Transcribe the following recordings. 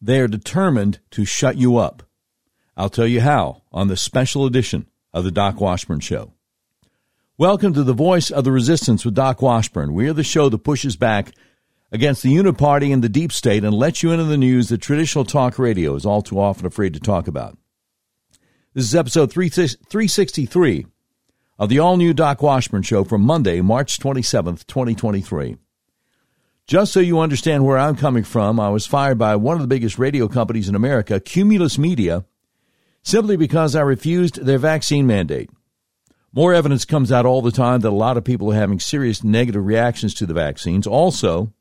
They are determined to shut you up. I'll tell you how on the special edition of the Doc Washburn Show. Welcome to the Voice of the Resistance with Doc Washburn. We are the show that pushes back against the uniparty and the deep state and lets you into the news that traditional talk radio is all too often afraid to talk about. This is episode 363 of the all new Doc Washburn Show from Monday, March 27th, 2023. Just so you understand where I'm coming from, I was fired by one of the biggest radio companies in America, Cumulus Media, simply because I refused their vaccine mandate. More evidence comes out all the time that a lot of people are having serious negative reactions to the vaccines. Also,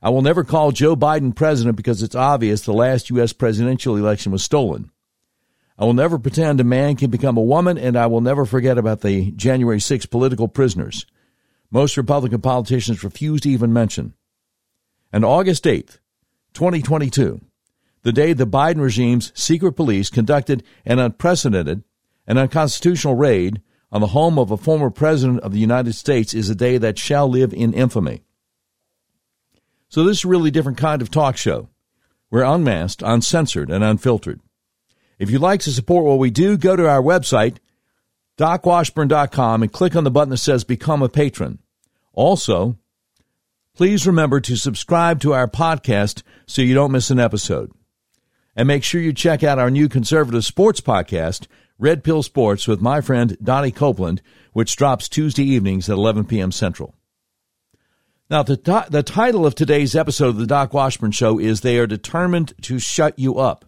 I will never call Joe Biden president because it's obvious the last U.S. presidential election was stolen. I will never pretend a man can become a woman, and I will never forget about the January 6 political prisoners most Republican politicians refuse to even mention. And August 8th, 2022, the day the Biden regime's secret police conducted an unprecedented and unconstitutional raid on the home of a former president of the United States, is a day that shall live in infamy. So, this is a really different kind of talk show. We're unmasked, uncensored, and unfiltered. If you'd like to support what we do, go to our website, docwashburn.com, and click on the button that says Become a Patron. Also, please remember to subscribe to our podcast so you don't miss an episode. And make sure you check out our new conservative sports podcast, Red Pill Sports, with my friend Donnie Copeland, which drops Tuesday evenings at 11 p.m. Central. Now, the, t- the title of today's episode of the Doc Washburn Show is They Are Determined to Shut You Up.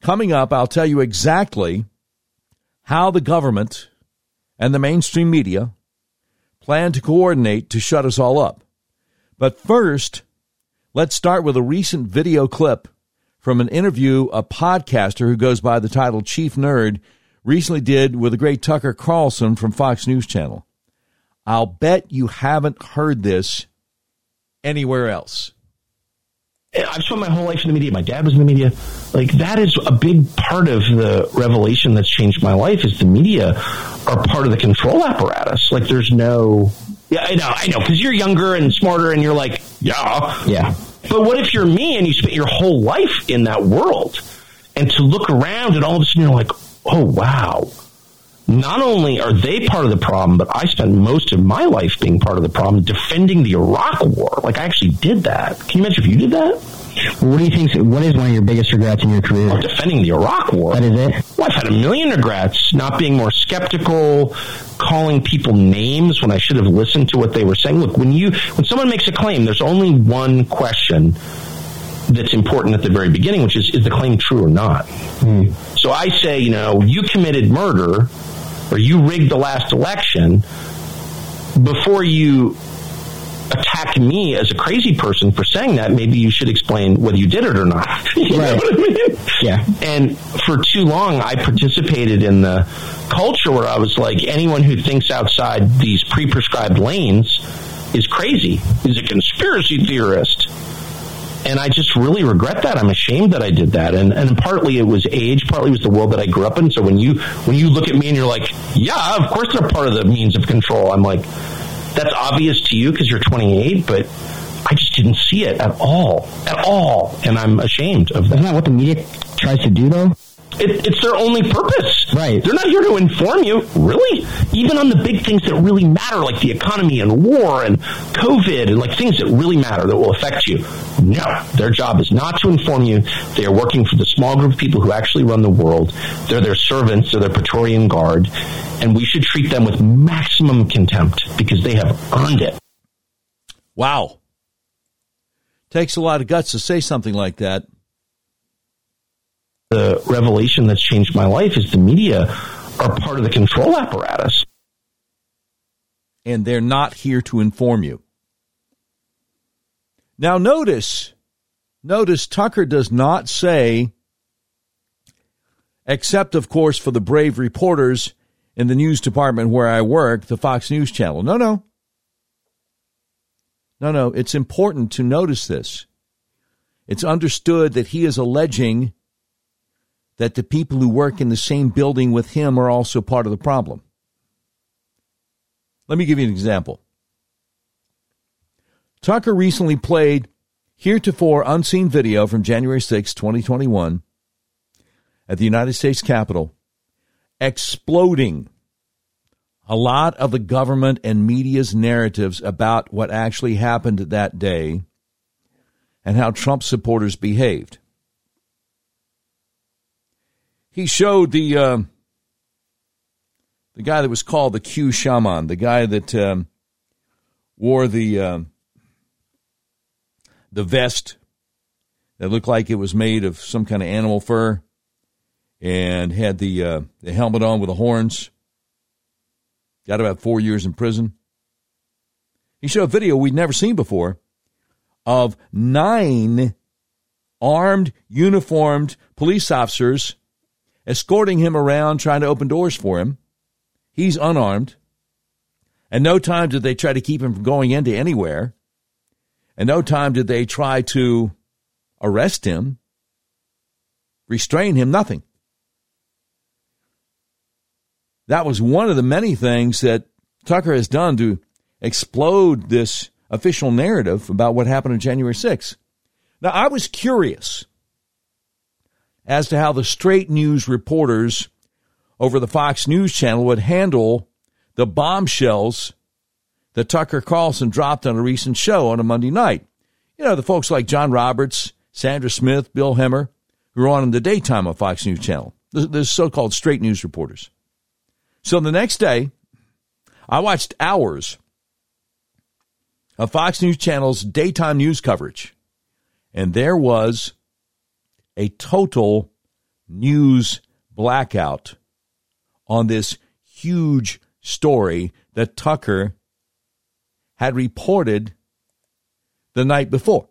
Coming up, I'll tell you exactly how the government and the mainstream media plan to coordinate to shut us all up. But first, let's start with a recent video clip from an interview a podcaster who goes by the title Chief Nerd recently did with the great Tucker Carlson from Fox News Channel. I'll bet you haven't heard this anywhere else. I've spent my whole life in the media. My dad was in the media. Like that is a big part of the revelation that's changed my life. Is the media are part of the control apparatus. Like there's no. Yeah, I know, I know, because you're younger and smarter, and you're like, yeah, yeah. But what if you're me and you spent your whole life in that world, and to look around and all of a sudden you're like, oh wow. Not only are they part of the problem, but I spent most of my life being part of the problem, defending the Iraq War. Like I actually did that. Can you imagine if you did that? What do you think? What is one of your biggest regrets in your career? Oh, defending the Iraq War. That is it. Well, I've had a million regrets. Not being more skeptical, calling people names when I should have listened to what they were saying. Look, when you when someone makes a claim, there's only one question that's important at the very beginning, which is is the claim true or not? Hmm. So I say, you know, you committed murder or you rigged the last election before you attack me as a crazy person for saying that, maybe you should explain whether you did it or not. you right. know what I mean? Yeah. And for too long, I participated in the culture where I was like, anyone who thinks outside these pre-prescribed lanes is crazy, is a conspiracy theorist. And I just really regret that. I'm ashamed that I did that. And and partly it was age, partly it was the world that I grew up in. So when you when you look at me and you're like, yeah, of course they're part of the means of control. I'm like, that's obvious to you because you're 28, but I just didn't see it at all, at all, and I'm ashamed of that. Isn't that what the media tries to do, though? It, it's their only purpose. Right. They're not here to inform you, really. Even on the big things that really matter, like the economy and war and COVID and like things that really matter that will affect you. No, their job is not to inform you. They are working for the small group of people who actually run the world. They're their servants. They're their Praetorian guard, and we should treat them with maximum contempt because they have earned it. Wow. Takes a lot of guts to say something like that the revelation that's changed my life is the media are part of the control apparatus. And they're not here to inform you. Now, notice, notice Tucker does not say, except, of course, for the brave reporters in the news department where I work, the Fox News Channel. No, no. No, no. It's important to notice this. It's understood that he is alleging that the people who work in the same building with him are also part of the problem. Let me give you an example. Tucker recently played heretofore unseen video from January 6, 2021, at the United States Capitol, exploding a lot of the government and media's narratives about what actually happened that day and how Trump supporters behaved. He showed the uh, the guy that was called the Q shaman, the guy that um, wore the um, the vest that looked like it was made of some kind of animal fur, and had the uh, the helmet on with the horns. Got about four years in prison. He showed a video we'd never seen before of nine armed, uniformed police officers escorting him around, trying to open doors for him. He's unarmed. And no time did they try to keep him from going into anywhere. And no time did they try to arrest him, restrain him, nothing. That was one of the many things that Tucker has done to explode this official narrative about what happened on January 6th. Now, I was curious as to how the straight news reporters over the Fox News channel would handle the bombshells that Tucker Carlson dropped on a recent show on a Monday night. You know, the folks like John Roberts, Sandra Smith, Bill Hemmer, who are on in the daytime on Fox News channel, the, the so called straight news reporters. So the next day, I watched hours of Fox News Channel's daytime news coverage, and there was a total news blackout on this huge story that Tucker had reported the night before.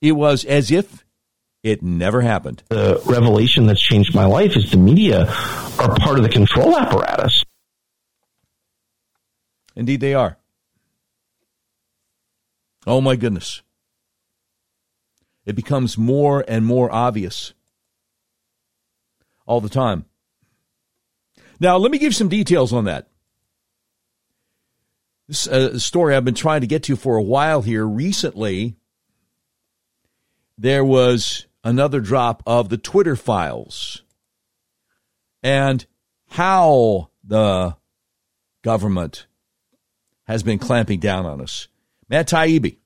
It was as if it never happened. The revelation that's changed my life is the media are part of the control apparatus. Indeed, they are. Oh my goodness. It becomes more and more obvious all the time. Now, let me give some details on that. This uh, story I've been trying to get to for a while here. Recently, there was another drop of the Twitter files and how the government has been clamping down on us. Matt Taibbi,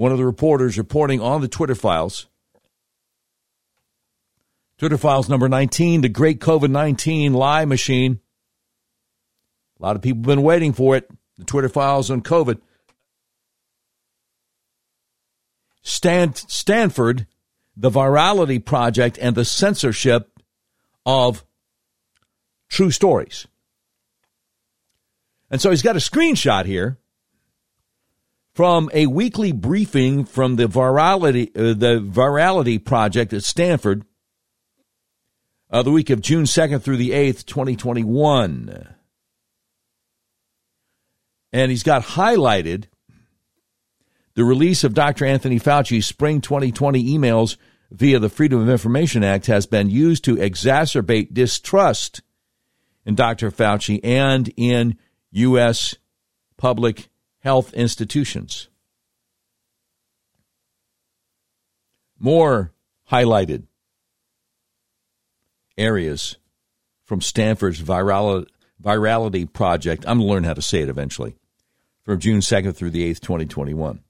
one of the reporters reporting on the Twitter files. Twitter files number 19, the great COVID 19 lie machine. A lot of people have been waiting for it. The Twitter files on COVID. Stan- Stanford, the virality project, and the censorship of true stories. And so he's got a screenshot here from a weekly briefing from the virality uh, the virality project at Stanford uh, the week of June 2nd through the 8th 2021 and he's got highlighted the release of Dr. Anthony Fauci's spring 2020 emails via the Freedom of Information Act has been used to exacerbate distrust in Dr. Fauci and in U.S. public health institutions. More highlighted areas from Stanford's virality, project. I'm going to learn how to say it eventually. From June 2nd through the 8th, 2021.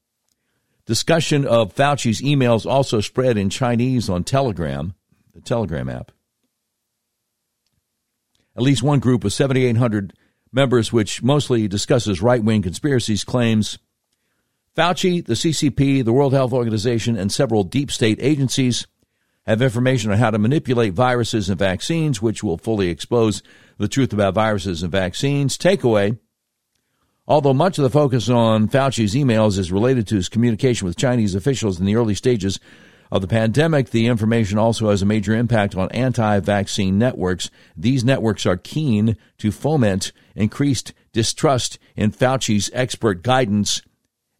Discussion of Fauci's emails also spread in Chinese on Telegram, the Telegram app. At least one group of 7,800 members, which mostly discusses right wing conspiracies, claims Fauci, the CCP, the World Health Organization, and several deep state agencies have information on how to manipulate viruses and vaccines, which will fully expose the truth about viruses and vaccines. Takeaway Although much of the focus on Fauci's emails is related to his communication with Chinese officials in the early stages of the pandemic, the information also has a major impact on anti vaccine networks. These networks are keen to foment increased distrust in Fauci's expert guidance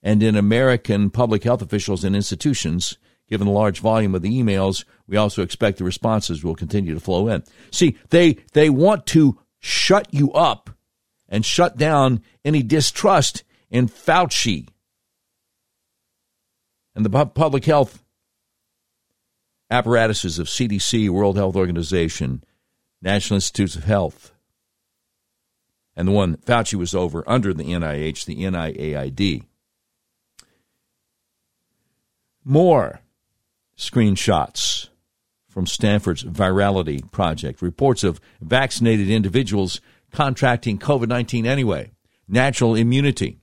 and in American public health officials and institutions. Given the large volume of the emails, we also expect the responses will continue to flow in. See, they, they want to shut you up and shut down any distrust in Fauci. and the public health apparatuses of CDC, World Health Organization, National Institutes of Health, and the one Fauci was over under the NIH, the NIAID. More screenshots from Stanford's Virality Project. Reports of vaccinated individuals contracting COVID 19 anyway. Natural immunity.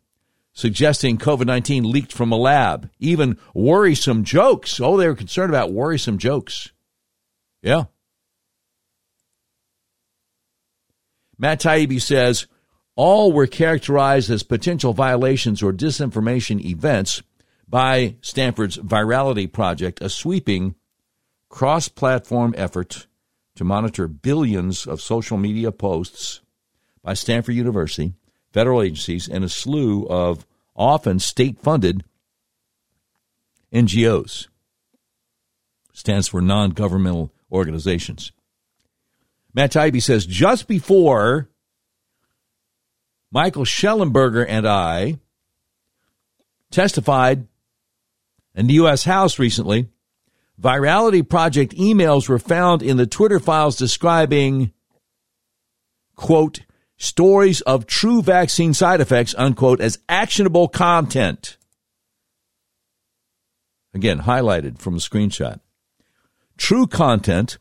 Suggesting COVID 19 leaked from a lab. Even worrisome jokes. Oh, they were concerned about worrisome jokes. Yeah. Matt Taibbi says all were characterized as potential violations or disinformation events by Stanford's Virality Project, a sweeping cross platform effort to monitor billions of social media posts by Stanford University, federal agencies, and a slew of often state funded NGOs. Stands for non governmental organizations. Matt Taibbi says just before Michael Shellenberger and I testified in the U.S. House recently, Virality Project emails were found in the Twitter files describing, quote, stories of true vaccine side effects, unquote, as actionable content. Again, highlighted from a screenshot. True content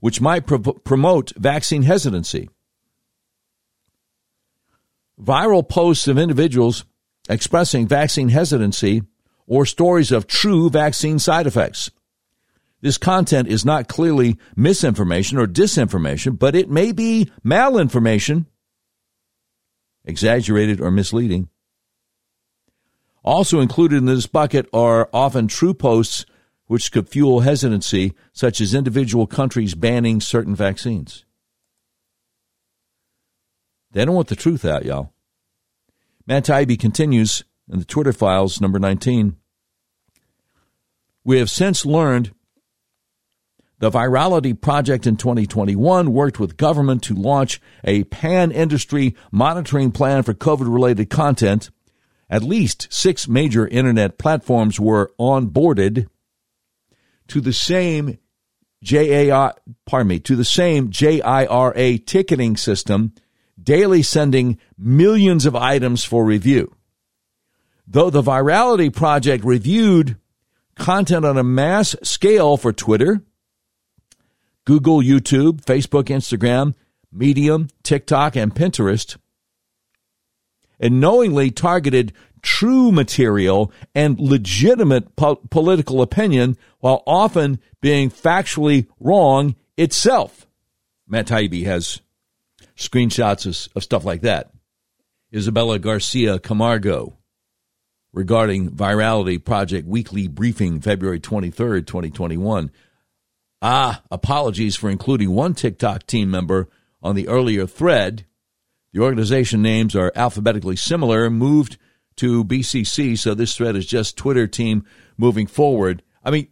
which might pro- promote vaccine hesitancy. Viral posts of individuals expressing vaccine hesitancy or stories of true vaccine side effects. This content is not clearly misinformation or disinformation, but it may be malinformation, exaggerated or misleading. Also included in this bucket are often true posts which could fuel hesitancy, such as individual countries banning certain vaccines. They don't want the truth out, y'all. Matt Taibbi continues in the Twitter files, number 19. We have since learned the Virality Project in 2021 worked with government to launch a pan industry monitoring plan for COVID related content. At least six major internet platforms were onboarded to the same JAI, pardon me, to the same JIRA ticketing system, daily sending millions of items for review. Though the Virality Project reviewed content on a mass scale for Twitter, Google, YouTube, Facebook, Instagram, Medium, TikTok, and Pinterest, and knowingly targeted true material and legitimate po- political opinion while often being factually wrong itself. Matt Taibbi has screenshots of, of stuff like that. Isabella Garcia Camargo regarding Virality Project Weekly Briefing, February 23rd, 2021. Ah, apologies for including one TikTok team member on the earlier thread. The organization names are alphabetically similar, moved to BCC, so this thread is just Twitter team moving forward. I mean,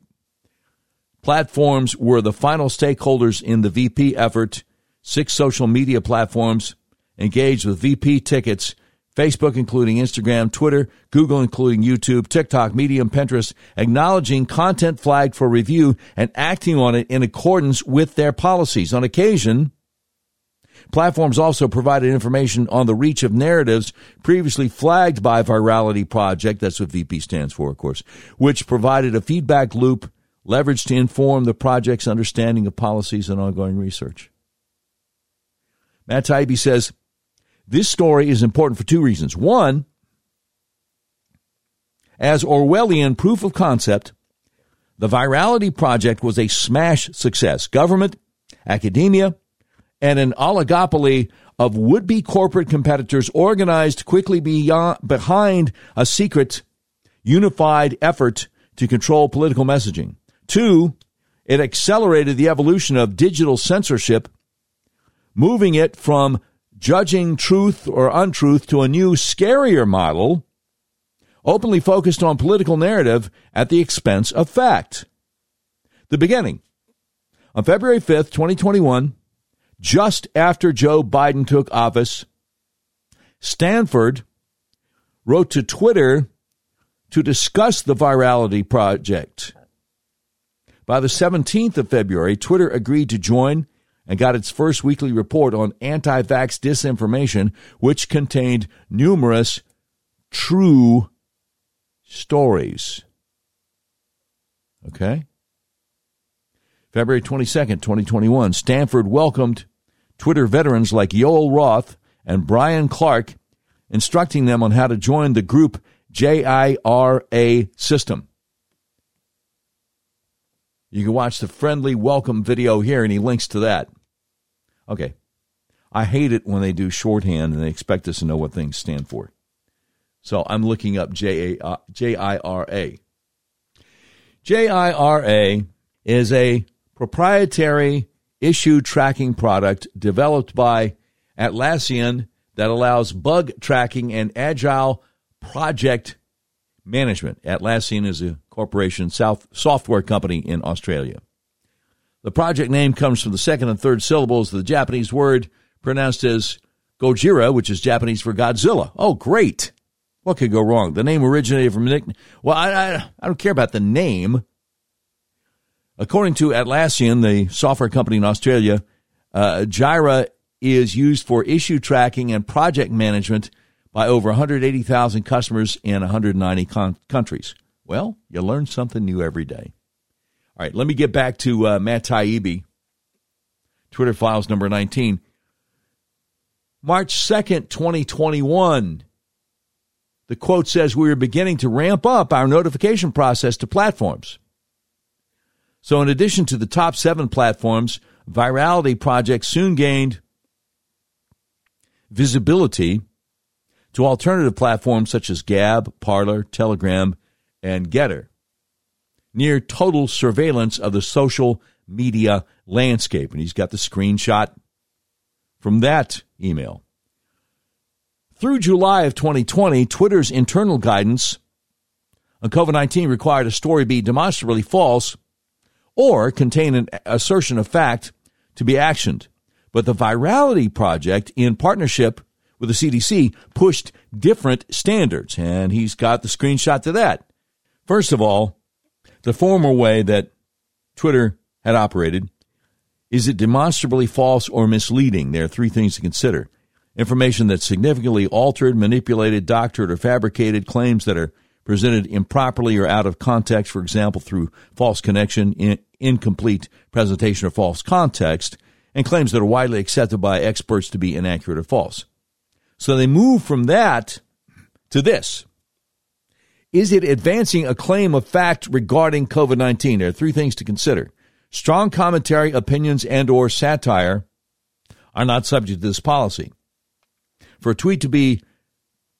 platforms were the final stakeholders in the VP effort. Six social media platforms engaged with VP tickets Facebook, including Instagram, Twitter, Google, including YouTube, TikTok, Medium, Pinterest, acknowledging content flagged for review and acting on it in accordance with their policies. On occasion, platforms also provided information on the reach of narratives previously flagged by Virality Project, that's what VP stands for, of course, which provided a feedback loop leveraged to inform the project's understanding of policies and ongoing research. Matt Taibbi says, this story is important for two reasons. One, as Orwellian proof of concept, the Virality Project was a smash success. Government, academia, and an oligopoly of would be corporate competitors organized quickly beyond, behind a secret, unified effort to control political messaging. Two, it accelerated the evolution of digital censorship, moving it from judging truth or untruth to a new, scarier model, openly focused on political narrative at the expense of fact. The beginning. On February 5th, 2021, just after Joe Biden took office, Stanford wrote to Twitter to discuss the virality project. By the 17th of February, Twitter agreed to join and got its first weekly report on anti vax disinformation, which contained numerous true stories. Okay? February 22nd, 2021, Stanford welcomed Twitter veterans like Yoel Roth and Brian Clark, instructing them on how to join the group JIRA system. You can watch the friendly welcome video here, and he links to that. Okay. I hate it when they do shorthand and they expect us to know what things stand for. So I'm looking up J-I-R-A. Uh, JIRA is a proprietary issue tracking product developed by Atlassian that allows bug tracking and agile project management. Atlassian is a corporation south software company in Australia. The project name comes from the second and third syllables of the Japanese word pronounced as Gojira, which is Japanese for Godzilla. Oh, great. What could go wrong? The name originated from Nick. Well, I, I, I don't care about the name. According to Atlassian, the software company in Australia, uh, Jira is used for issue tracking and project management by over 180,000 customers in 190 con- countries. Well, you learn something new every day. All right, let me get back to uh, Matt Taibbi, Twitter files number 19. March 2nd, 2021. The quote says, We are beginning to ramp up our notification process to platforms. So, in addition to the top seven platforms, Virality Project soon gained visibility to alternative platforms such as Gab, Parler, Telegram, and GETTR. Near total surveillance of the social media landscape. And he's got the screenshot from that email. Through July of 2020, Twitter's internal guidance on COVID 19 required a story be demonstrably false or contain an assertion of fact to be actioned. But the Virality Project, in partnership the CDC, pushed different standards, and he's got the screenshot to that. First of all, the former way that Twitter had operated is it demonstrably false or misleading? There are three things to consider. Information that's significantly altered, manipulated, doctored, or fabricated, claims that are presented improperly or out of context, for example, through false connection, in, incomplete presentation, or false context, and claims that are widely accepted by experts to be inaccurate or false. So they move from that to this. Is it advancing a claim of fact regarding COVID-19? There are three things to consider. Strong commentary, opinions, and or satire are not subject to this policy. For a tweet to be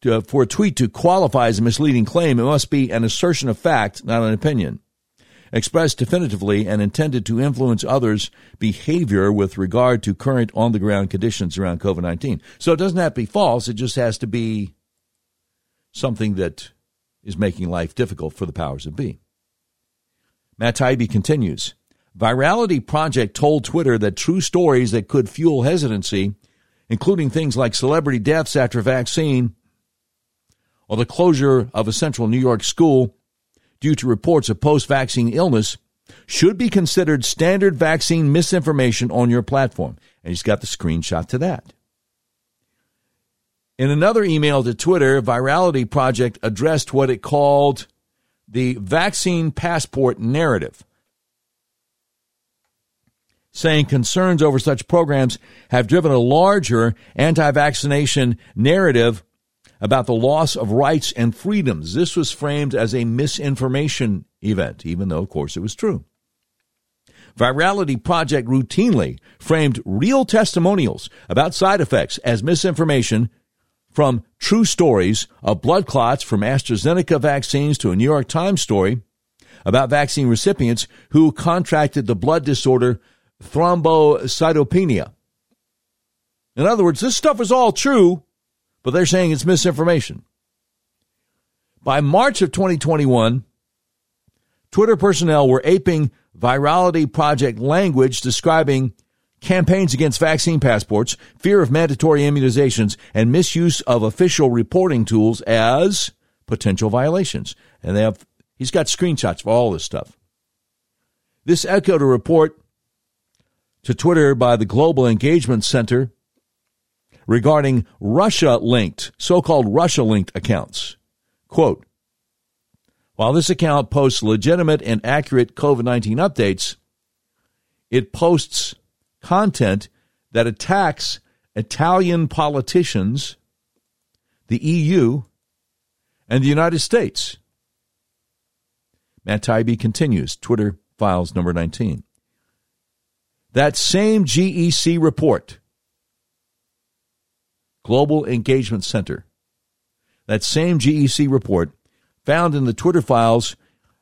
to, for a tweet to qualify as a misleading claim, it must be an assertion of fact, not an opinion, expressed definitively and intended to influence others' behavior with regard to current on the ground conditions around COVID 19. So it doesn't have to be false, it just has to be something that is making life difficult for the powers that be. Matt Taibbi continues Virality Project told Twitter that true stories that could fuel hesitancy, including things like celebrity deaths after vaccine or the closure of a central New York school due to reports of post vaccine illness, should be considered standard vaccine misinformation on your platform. And he's got the screenshot to that. In another email to Twitter, Virality Project addressed what it called the vaccine passport narrative, saying concerns over such programs have driven a larger anti vaccination narrative about the loss of rights and freedoms. This was framed as a misinformation event, even though, of course, it was true. Virality Project routinely framed real testimonials about side effects as misinformation from true stories of blood clots from AstraZeneca vaccines to a New York Times story about vaccine recipients who contracted the blood disorder thrombocytopenia. In other words, this stuff is all true, but they're saying it's misinformation. By March of 2021, Twitter personnel were aping Virality Project language describing campaigns against vaccine passports, fear of mandatory immunizations, and misuse of official reporting tools as potential violations. And they have he's got screenshots for all this stuff. This echoed a report to Twitter by the Global Engagement Center regarding Russia linked, so called Russia linked accounts. Quote While this account posts legitimate and accurate COVID 19 updates, it posts content that attacks Italian politicians, the EU, and the United States. Matt Taibbi continues, Twitter files number 19. That same GEC report, Global Engagement Center, that same GEC report found in the Twitter files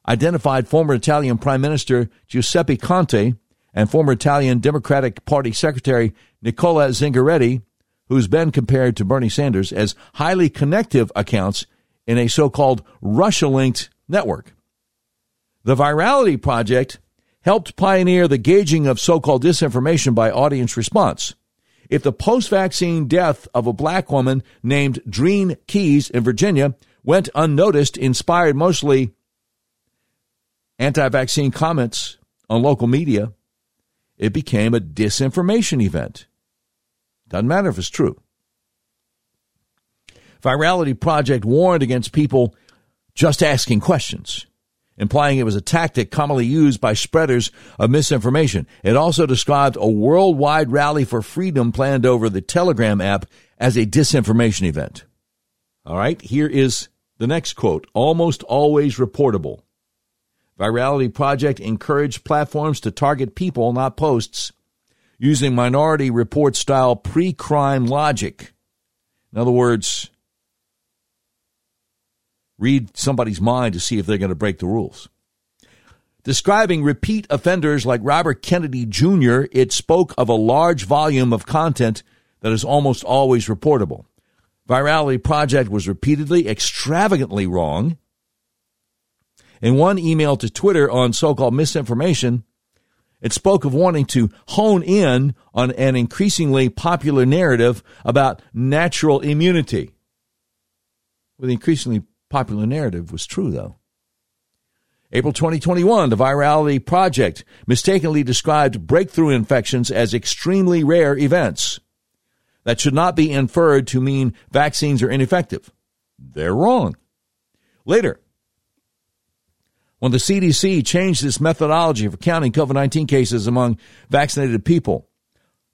identified former Italian Prime Minister Giuseppe Conte and former Italian Democratic Party Secretary Nicola Zingaretti, who's been compared to Bernie Sanders as highly connective accounts in a so called Russia linked network. The Virality Project helped pioneer the gauging of so called disinformation by audience response. If the post vaccine death of a black woman named Drene Keyes in Virginia went unnoticed, inspired mostly anti vaccine comments on local media, it became a disinformation event. Doesn't matter if it's true. Virality Project warned against people just asking questions, implying it was a tactic commonly used by spreaders of misinformation. It also described a worldwide rally for freedom planned over the Telegram app as a disinformation event. All right, here is the next quote almost always reportable. Virality Project encouraged platforms to target people, not posts, using minority report style pre crime logic. In other words, read somebody's mind to see if they're going to break the rules. Describing repeat offenders like Robert Kennedy Jr., it spoke of a large volume of content that is almost always reportable. Virality Project was repeatedly, extravagantly wrong in one email to Twitter on so called misinformation, it spoke of wanting to hone in on an increasingly popular narrative about natural immunity. The increasingly popular narrative was true, though. April 2021, the Virality Project mistakenly described breakthrough infections as extremely rare events that should not be inferred to mean vaccines are ineffective. They're wrong. Later, when the CDC changed its methodology for counting COVID 19 cases among vaccinated people,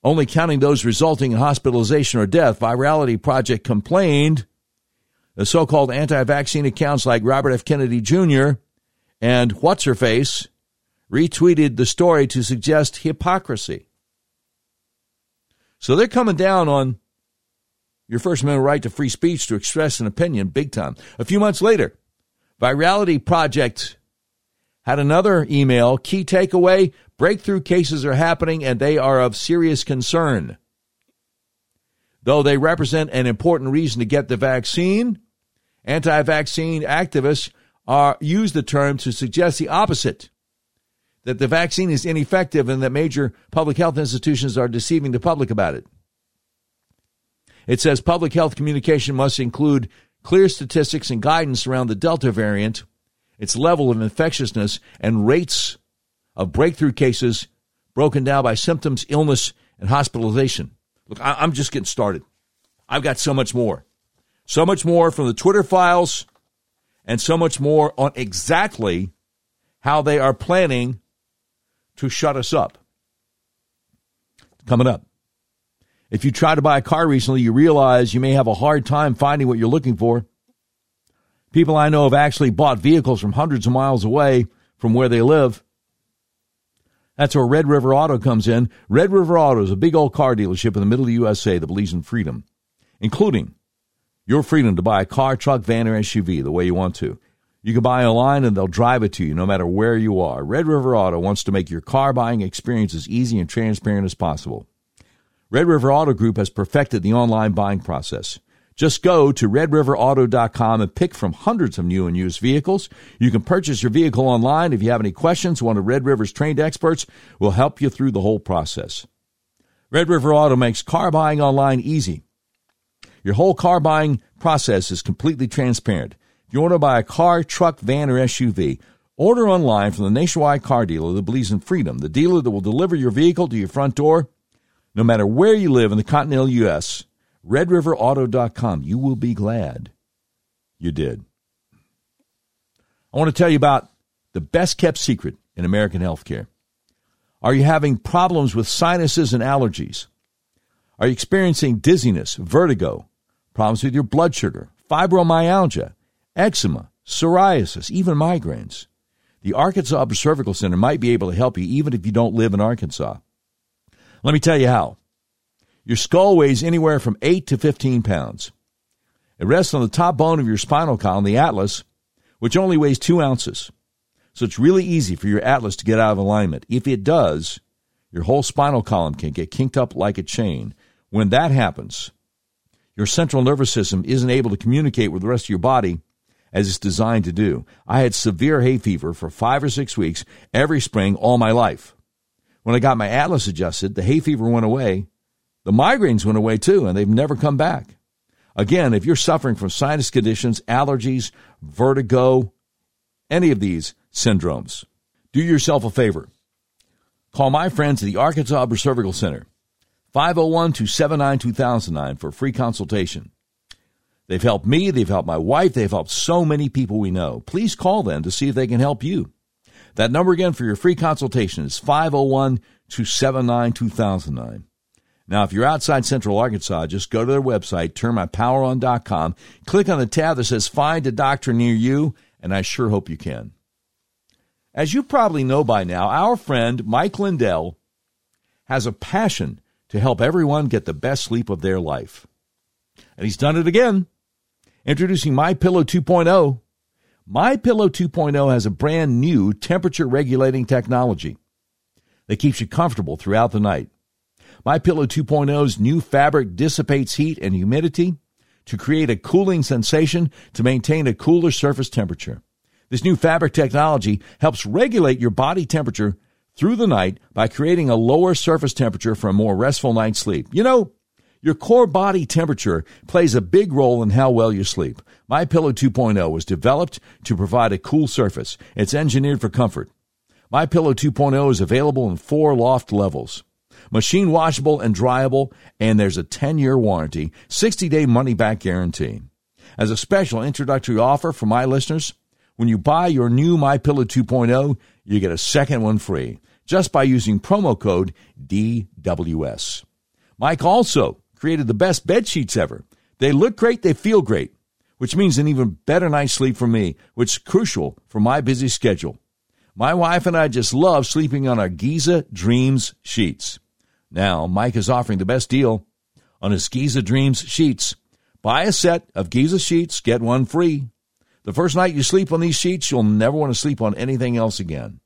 only counting those resulting in hospitalization or death, Virality Project complained the so called anti vaccine accounts like Robert F. Kennedy Jr. and What's Her Face retweeted the story to suggest hypocrisy. So they're coming down on your First Amendment right to free speech to express an opinion big time. A few months later, Virality Project had another email. Key takeaway breakthrough cases are happening and they are of serious concern. Though they represent an important reason to get the vaccine, anti vaccine activists are, use the term to suggest the opposite that the vaccine is ineffective and that major public health institutions are deceiving the public about it. It says public health communication must include clear statistics and guidance around the Delta variant its level of infectiousness and rates of breakthrough cases broken down by symptoms, illness, and hospitalization. Look, I, am just getting started. I've got so much more. So much more from the Twitter files and so much more on exactly how they are planning to shut us up. Coming up. If you try to buy a car recently, you realize you may have a hard time finding what you're looking for. People I know have actually bought vehicles from hundreds of miles away from where they live. That's where Red River Auto comes in. Red River Auto is a big old car dealership in the middle of the USA that believes in freedom, including your freedom to buy a car, truck, van, or SUV the way you want to. You can buy online and they'll drive it to you no matter where you are. Red River Auto wants to make your car buying experience as easy and transparent as possible. Red River Auto Group has perfected the online buying process. Just go to redriverauto.com and pick from hundreds of new and used vehicles. You can purchase your vehicle online. If you have any questions, one of Red River's trained experts will help you through the whole process. Red River Auto makes car buying online easy. Your whole car buying process is completely transparent. If you want to buy a car, truck, van, or SUV, order online from the nationwide car dealer that believes in freedom, the dealer that will deliver your vehicle to your front door, no matter where you live in the continental U.S. RedRiverAuto.com. You will be glad you did. I want to tell you about the best kept secret in American healthcare. Are you having problems with sinuses and allergies? Are you experiencing dizziness, vertigo, problems with your blood sugar, fibromyalgia, eczema, psoriasis, even migraines? The Arkansas Cervical Center might be able to help you even if you don't live in Arkansas. Let me tell you how. Your skull weighs anywhere from 8 to 15 pounds. It rests on the top bone of your spinal column, the atlas, which only weighs 2 ounces. So it's really easy for your atlas to get out of alignment. If it does, your whole spinal column can get kinked up like a chain. When that happens, your central nervous system isn't able to communicate with the rest of your body as it's designed to do. I had severe hay fever for five or six weeks every spring all my life. When I got my atlas adjusted, the hay fever went away. The migraines went away too, and they've never come back. Again, if you're suffering from sinus conditions, allergies, vertigo, any of these, syndromes. Do yourself a favor. Call my friends at the Arkansas Cervical Center, 501 279 2009 for a free consultation. They've helped me, they've helped my wife, they've helped so many people we know. Please call them to see if they can help you. That number again for your free consultation is 501 279 2009. Now, if you're outside Central Arkansas, just go to their website, turnmypoweron.com, click on the tab that says Find a Doctor Near You, and I sure hope you can. As you probably know by now, our friend Mike Lindell has a passion to help everyone get the best sleep of their life. And he's done it again. Introducing My Pillow 2.0. My Pillow 2.0 has a brand new temperature regulating technology that keeps you comfortable throughout the night. My Pillow 2.0's new fabric dissipates heat and humidity to create a cooling sensation to maintain a cooler surface temperature. This new fabric technology helps regulate your body temperature through the night by creating a lower surface temperature for a more restful night's sleep. You know, your core body temperature plays a big role in how well you sleep. My Pillow 2.0 was developed to provide a cool surface. It's engineered for comfort. My Pillow 2.0 is available in four loft levels. Machine washable and dryable, and there's a 10-year warranty, 60-day money-back guarantee. As a special introductory offer for my listeners, when you buy your new My Pillow 2.0, you get a second one free just by using promo code DWS. Mike also created the best bed sheets ever. They look great, they feel great, which means an even better night's sleep for me, which is crucial for my busy schedule. My wife and I just love sleeping on our Giza Dreams sheets. Now, Mike is offering the best deal on his Giza Dreams sheets. Buy a set of Giza sheets, get one free. The first night you sleep on these sheets, you'll never want to sleep on anything else again.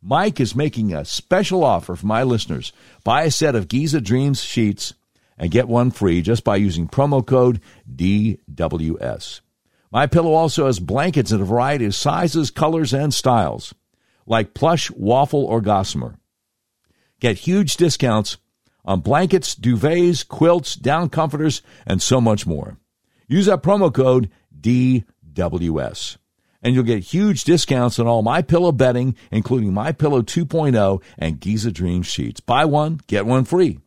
Mike is making a special offer for my listeners. Buy a set of Giza Dreams sheets and get one free just by using promo code DWS. My pillow also has blankets in a variety of sizes, colors, and styles, like plush, waffle, or gossamer. Get huge discounts on blankets, duvets, quilts, down comforters, and so much more. Use that promo code DWS. And you'll get huge discounts on all My Pillow bedding, including My Pillow 2.0 and Giza Dream sheets. Buy one, get one free.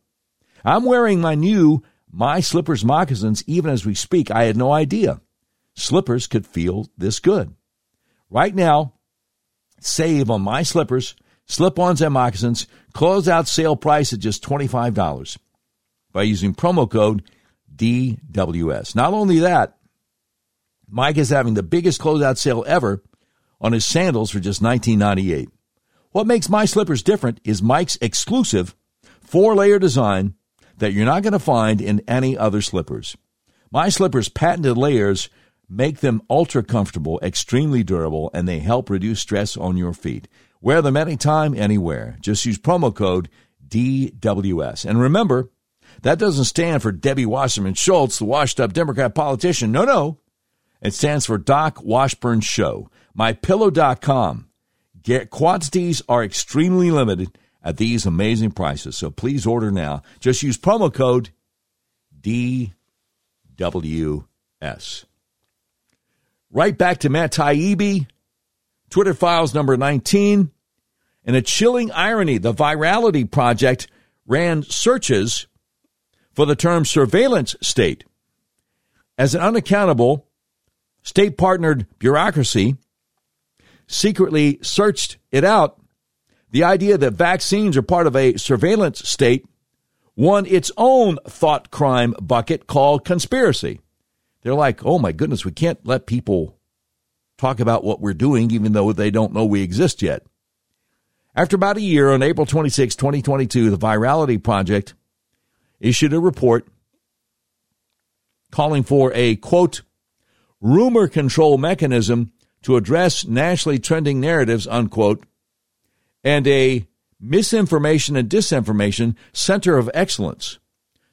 I'm wearing my new My Slippers moccasins even as we speak. I had no idea slippers could feel this good. Right now, save on My Slippers, slip-ons and moccasins, closeout sale price at just $25 by using promo code DWS. Not only that, Mike is having the biggest closeout sale ever on his sandals for just $19.98. What makes my slippers different is Mike's exclusive four layer design that you're not going to find in any other slippers. My slippers' patented layers make them ultra comfortable, extremely durable, and they help reduce stress on your feet. Wear them anytime, anywhere. Just use promo code DWS. And remember, that doesn't stand for Debbie Wasserman Schultz, the washed up Democrat politician. No, no. It stands for Doc Washburn Show. MyPillow.com. Get quantities are extremely limited at these amazing prices, so please order now. Just use promo code DWS. right back to Matt Taibbi, Twitter files number 19. In a chilling irony, the Virality Project ran searches for the term surveillance state. As an unaccountable, state partnered bureaucracy secretly searched it out, the idea that vaccines are part of a surveillance state won its own thought crime bucket called conspiracy. They're like, oh my goodness, we can't let people talk about what we're doing even though they don't know we exist yet. After about a year, on April 26, 2022, the Virality Project issued a report calling for a quote, rumor control mechanism to address nationally trending narratives, unquote, and a misinformation and disinformation center of excellence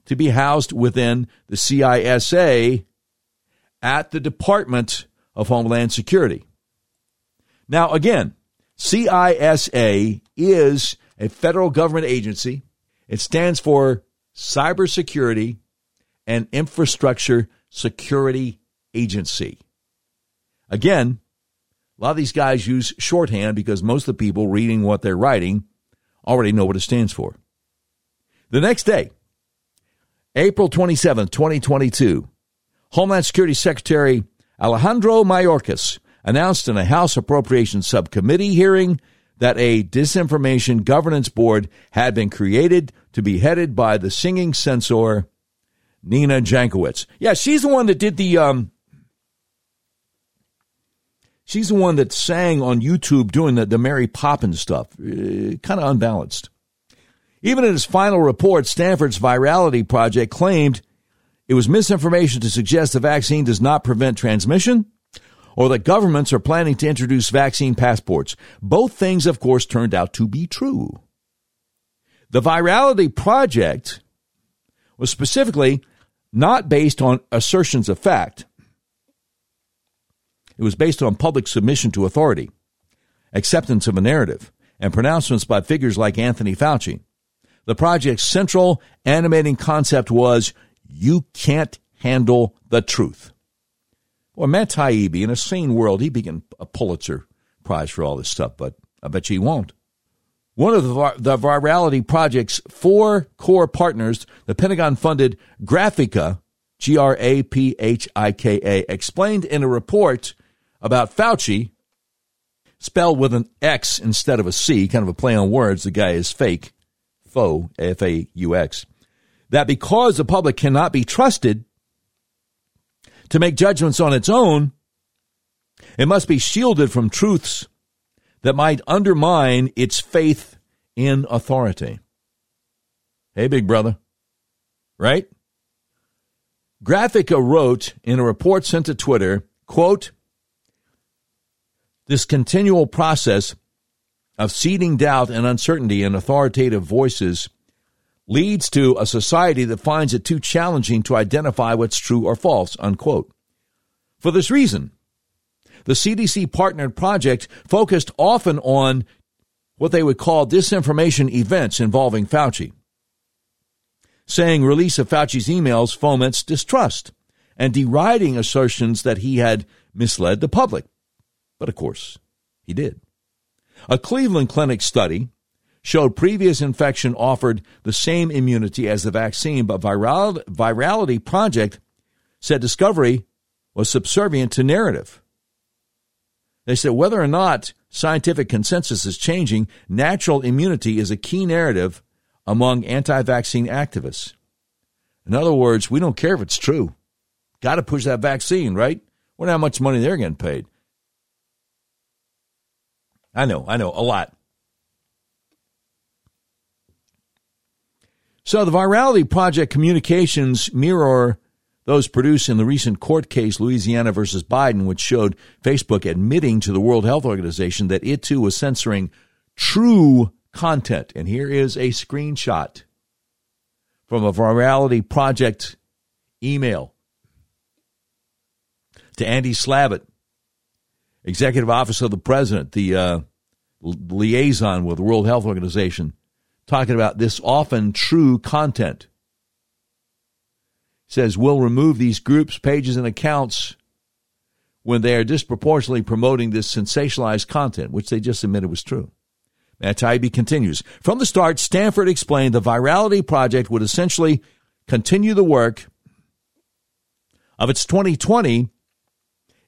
to be housed within the CISA at the Department of Homeland Security. Now, again, CISA is a federal government agency. It stands for Cybersecurity and Infrastructure Security Agency. Again, a lot of these guys use shorthand because most of the people reading what they're writing already know what it stands for. The next day, April 27, 2022, Homeland Security Secretary Alejandro Mayorkas announced in a House Appropriations Subcommittee hearing that a disinformation governance board had been created to be headed by the singing censor Nina Jankowicz. Yeah, she's the one that did the um, She's the one that sang on YouTube doing the, the Mary Poppins stuff. Uh, kind of unbalanced. Even in its final report, Stanford's Virality Project claimed it was misinformation to suggest the vaccine does not prevent transmission or that governments are planning to introduce vaccine passports. Both things, of course, turned out to be true. The Virality Project was specifically not based on assertions of fact. It was based on public submission to authority, acceptance of a narrative, and pronouncements by figures like Anthony Fauci. The project's central animating concept was you can't handle the truth. Well, Matt Taibbi, in a sane world, he'd be getting a Pulitzer Prize for all this stuff, but I bet you he won't. One of the, the Virality Project's four core partners, the Pentagon funded Graphika, G R A P H I K A, explained in a report about Fauci, spelled with an X instead of a C, kind of a play on words. The guy is fake, faux, F A U X. That because the public cannot be trusted to make judgments on its own, it must be shielded from truths that might undermine its faith in authority. Hey, big brother. Right? Graphika wrote in a report sent to Twitter, quote, this continual process of seeding doubt and uncertainty in authoritative voices leads to a society that finds it too challenging to identify what's true or false, unquote. For this reason, the CDC partnered project focused often on what they would call disinformation events involving Fauci, saying release of Fauci's emails foments distrust and deriding assertions that he had misled the public. But of course, he did. A Cleveland Clinic study showed previous infection offered the same immunity as the vaccine, but Viral- Virality Project said discovery was subservient to narrative. They said whether or not scientific consensus is changing, natural immunity is a key narrative among anti vaccine activists. In other words, we don't care if it's true. Got to push that vaccine, right? Wonder how much money they're getting paid. I know, I know, a lot. So the Virality Project communications mirror those produced in the recent court case Louisiana versus Biden, which showed Facebook admitting to the World Health Organization that it too was censoring true content. And here is a screenshot from a Virality Project email to Andy Slavitt, Executive Office of the President, the uh, liaison with the World Health Organization, talking about this often true content. Says we'll remove these groups, pages, and accounts when they are disproportionately promoting this sensationalized content, which they just admitted was true. Matt Taibbi continues. From the start, Stanford explained the Virality Project would essentially continue the work of its 2020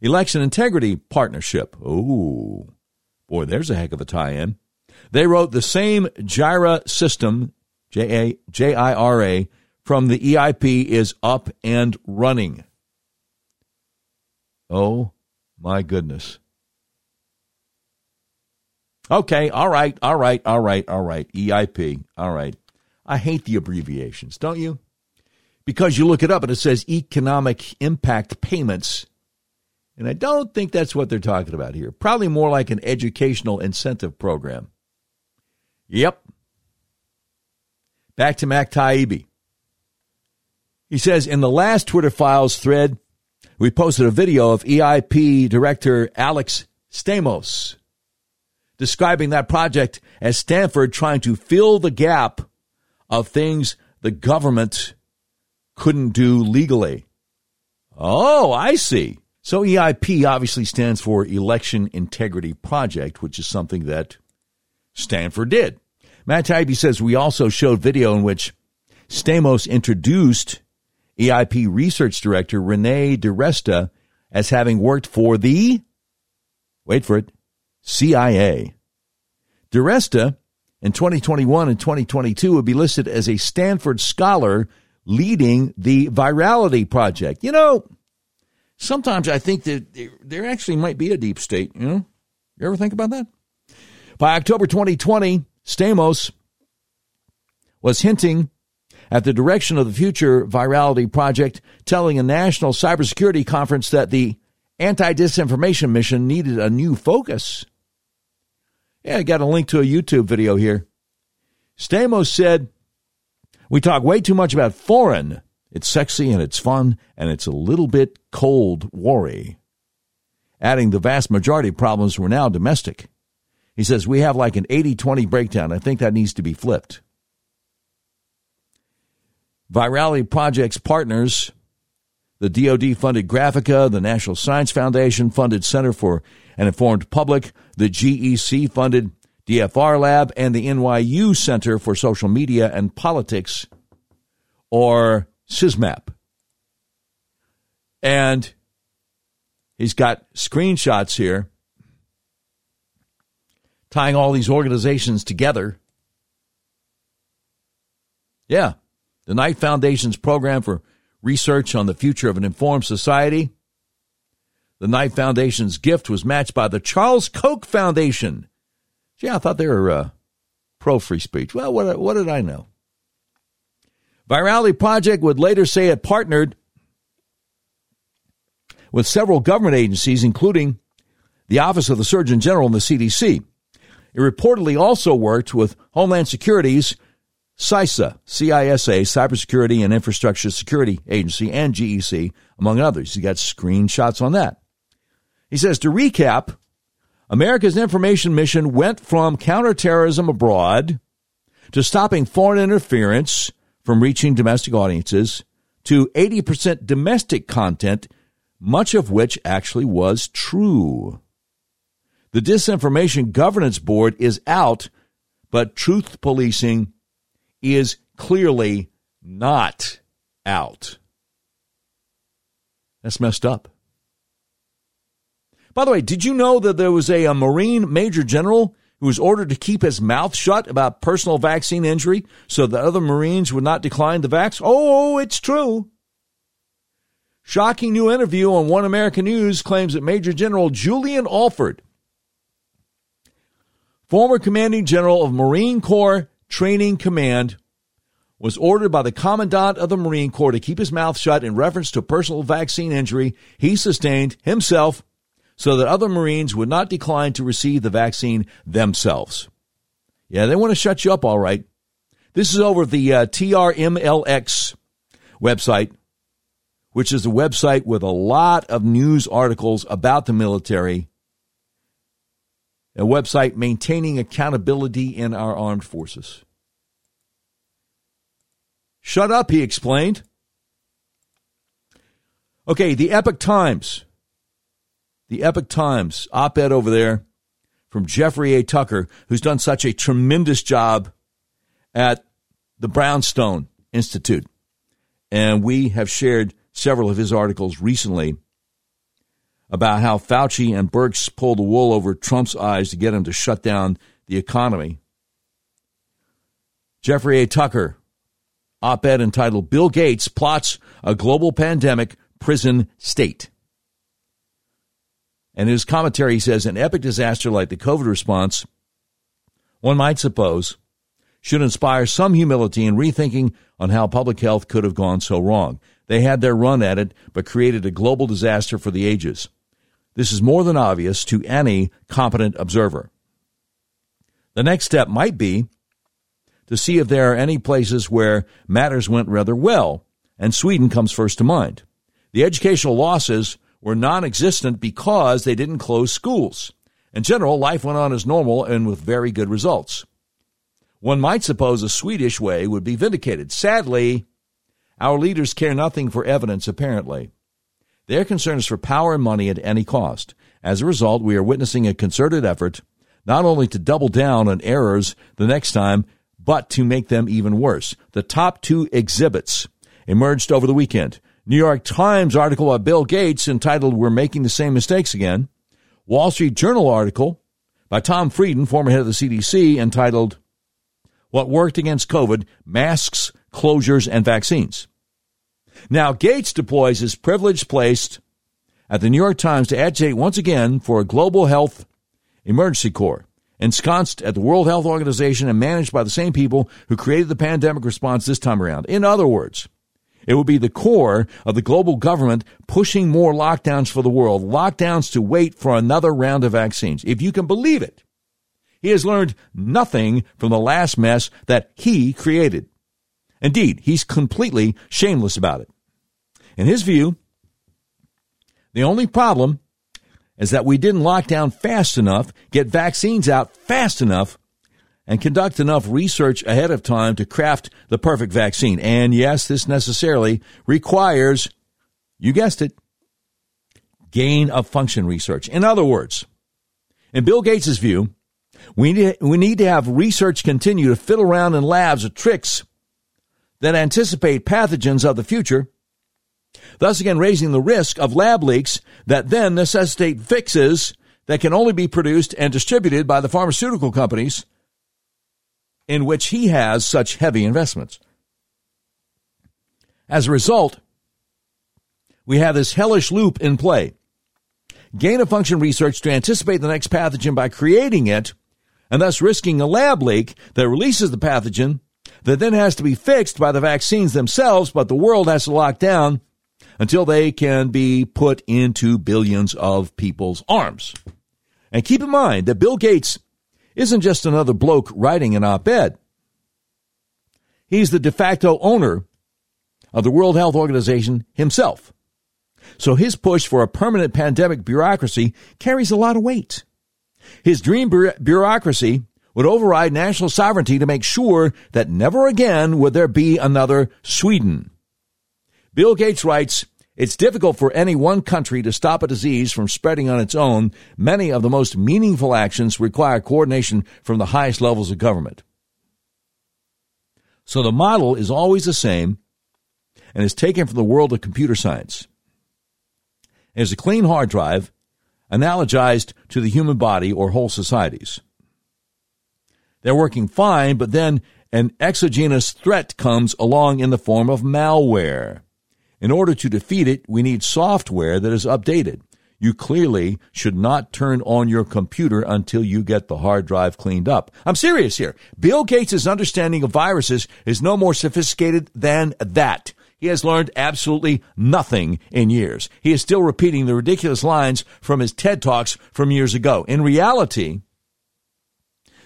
election integrity partnership. Oh, boy, there's a heck of a tie in. They wrote the same JIRA system, J A J I R A, from the EIP is up and running. Oh, my goodness. Okay, all right, all right, all right, all right. EIP, all right. I hate the abbreviations, don't you? Because you look it up and it says economic impact payments. And I don't think that's what they're talking about here. Probably more like an educational incentive program. Yep. Back to Matt Taibbi. He says in the last Twitter Files thread, we posted a video of EIP Director Alex Stamos describing that project as Stanford trying to fill the gap of things the government couldn't do legally. Oh, I see. So EIP obviously stands for Election Integrity Project, which is something that Stanford did. Matt Taibbi says we also showed video in which Stamos introduced EIP research director Renee DiResta as having worked for the, wait for it, CIA. DiResta in 2021 and 2022 would be listed as a Stanford scholar leading the Virality Project. You know, sometimes I think that there actually might be a deep state. You know, you ever think about that? By October 2020, Stamos was hinting at the direction of the future Virality Project, telling a national cybersecurity conference that the anti disinformation mission needed a new focus. Yeah, I got a link to a YouTube video here. Stamos said, We talk way too much about foreign. It's sexy and it's fun and it's a little bit cold worry. Adding the vast majority of problems were now domestic. He says, We have like an 80 20 breakdown. I think that needs to be flipped. Virality Project's partners the DoD funded Graphika, the National Science Foundation funded Center for an Informed Public, the GEC funded DFR Lab, and the NYU Center for Social Media and Politics, or CISMAP. And he's got screenshots here tying all these organizations together. Yeah, the Knight Foundation's program for research on the future of an informed society. The Knight Foundation's gift was matched by the Charles Koch Foundation. Gee, I thought they were uh, pro free speech. Well, what, what did I know? Virality Project would later say it partnered with several government agencies, including the Office of the Surgeon General and the CDC. It reportedly also worked with Homeland Security's CISA, CISA, Cybersecurity and Infrastructure Security Agency, and GEC, among others. He got screenshots on that. He says to recap, America's information mission went from counterterrorism abroad to stopping foreign interference from reaching domestic audiences to 80% domestic content, much of which actually was true. The Disinformation Governance Board is out, but truth policing is clearly not out. That's messed up. By the way, did you know that there was a, a, Marine Major General who was ordered to keep his mouth shut about personal vaccine injury so that other Marines would not decline the vax? Oh, it's true. Shocking new interview on One American News claims that Major General Julian Alford, former commanding general of Marine Corps Training Command was ordered by the Commandant of the Marine Corps to keep his mouth shut in reference to personal vaccine injury he sustained himself so that other Marines would not decline to receive the vaccine themselves. Yeah, they want to shut you up, all right. This is over the uh, TRMLX website, which is a website with a lot of news articles about the military, a website maintaining accountability in our armed forces. Shut up, he explained. Okay, the Epoch Times the Epoch Times op ed over there from Jeffrey A. Tucker, who's done such a tremendous job at the Brownstone Institute. And we have shared several of his articles recently about how Fauci and Birx pulled the wool over Trump's eyes to get him to shut down the economy. Jeffrey A. Tucker, op ed entitled Bill Gates Plots a Global Pandemic Prison State. And his commentary says an epic disaster like the COVID response, one might suppose, should inspire some humility and rethinking on how public health could have gone so wrong. They had their run at it, but created a global disaster for the ages. This is more than obvious to any competent observer. The next step might be to see if there are any places where matters went rather well, and Sweden comes first to mind. The educational losses were non existent because they didn't close schools. In general, life went on as normal and with very good results. One might suppose a Swedish way would be vindicated. Sadly, our leaders care nothing for evidence, apparently. Their concern is for power and money at any cost. As a result, we are witnessing a concerted effort not only to double down on errors the next time, but to make them even worse. The top two exhibits emerged over the weekend. New York Times article by Bill Gates entitled We're Making the Same Mistakes Again. Wall Street Journal article by Tom Frieden, former head of the CDC, entitled What Worked Against COVID Masks, Closures, and Vaccines. Now, Gates deploys his privilege placed at the New York Times to agitate once again for a global health emergency corps, ensconced at the World Health Organization and managed by the same people who created the pandemic response this time around. In other words, it would be the core of the global government pushing more lockdowns for the world, lockdowns to wait for another round of vaccines. If you can believe it, he has learned nothing from the last mess that he created. Indeed, he's completely shameless about it. In his view, the only problem is that we didn't lock down fast enough, get vaccines out fast enough, and conduct enough research ahead of time to craft the perfect vaccine. And yes, this necessarily requires, you guessed it, gain of function research. In other words, in Bill Gates' view, we need, we need to have research continue to fiddle around in labs with tricks that anticipate pathogens of the future, thus again raising the risk of lab leaks that then necessitate fixes that can only be produced and distributed by the pharmaceutical companies in which he has such heavy investments. As a result, we have this hellish loop in play. Gain of function research to anticipate the next pathogen by creating it, and thus risking a lab leak that releases the pathogen that then has to be fixed by the vaccines themselves, but the world has to lock down until they can be put into billions of people's arms. And keep in mind that Bill Gates isn't just another bloke writing an op ed. He's the de facto owner of the World Health Organization himself. So his push for a permanent pandemic bureaucracy carries a lot of weight. His dream bureaucracy would override national sovereignty to make sure that never again would there be another Sweden. Bill Gates writes, it's difficult for any one country to stop a disease from spreading on its own. Many of the most meaningful actions require coordination from the highest levels of government. So the model is always the same and is taken from the world of computer science. It is a clean hard drive analogized to the human body or whole societies. They're working fine, but then an exogenous threat comes along in the form of malware. In order to defeat it, we need software that is updated. You clearly should not turn on your computer until you get the hard drive cleaned up. I'm serious here. Bill Gates' understanding of viruses is no more sophisticated than that. He has learned absolutely nothing in years. He is still repeating the ridiculous lines from his TED Talks from years ago. In reality,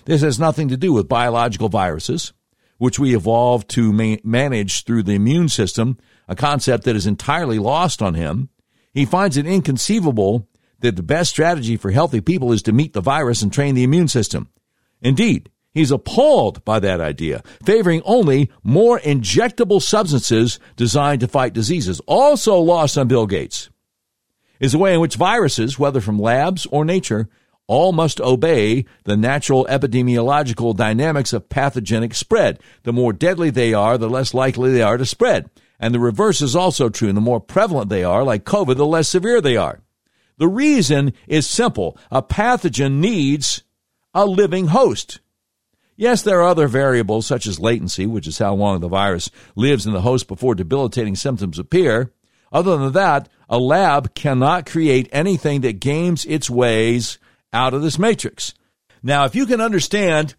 this has nothing to do with biological viruses, which we evolved to ma- manage through the immune system a concept that is entirely lost on him. He finds it inconceivable that the best strategy for healthy people is to meet the virus and train the immune system. Indeed, he's appalled by that idea, favoring only more injectable substances designed to fight diseases. Also lost on Bill Gates is the way in which viruses, whether from labs or nature, all must obey the natural epidemiological dynamics of pathogenic spread. The more deadly they are, the less likely they are to spread. And the reverse is also true. The more prevalent they are, like COVID, the less severe they are. The reason is simple. A pathogen needs a living host. Yes, there are other variables such as latency, which is how long the virus lives in the host before debilitating symptoms appear. Other than that, a lab cannot create anything that games its ways out of this matrix. Now, if you can understand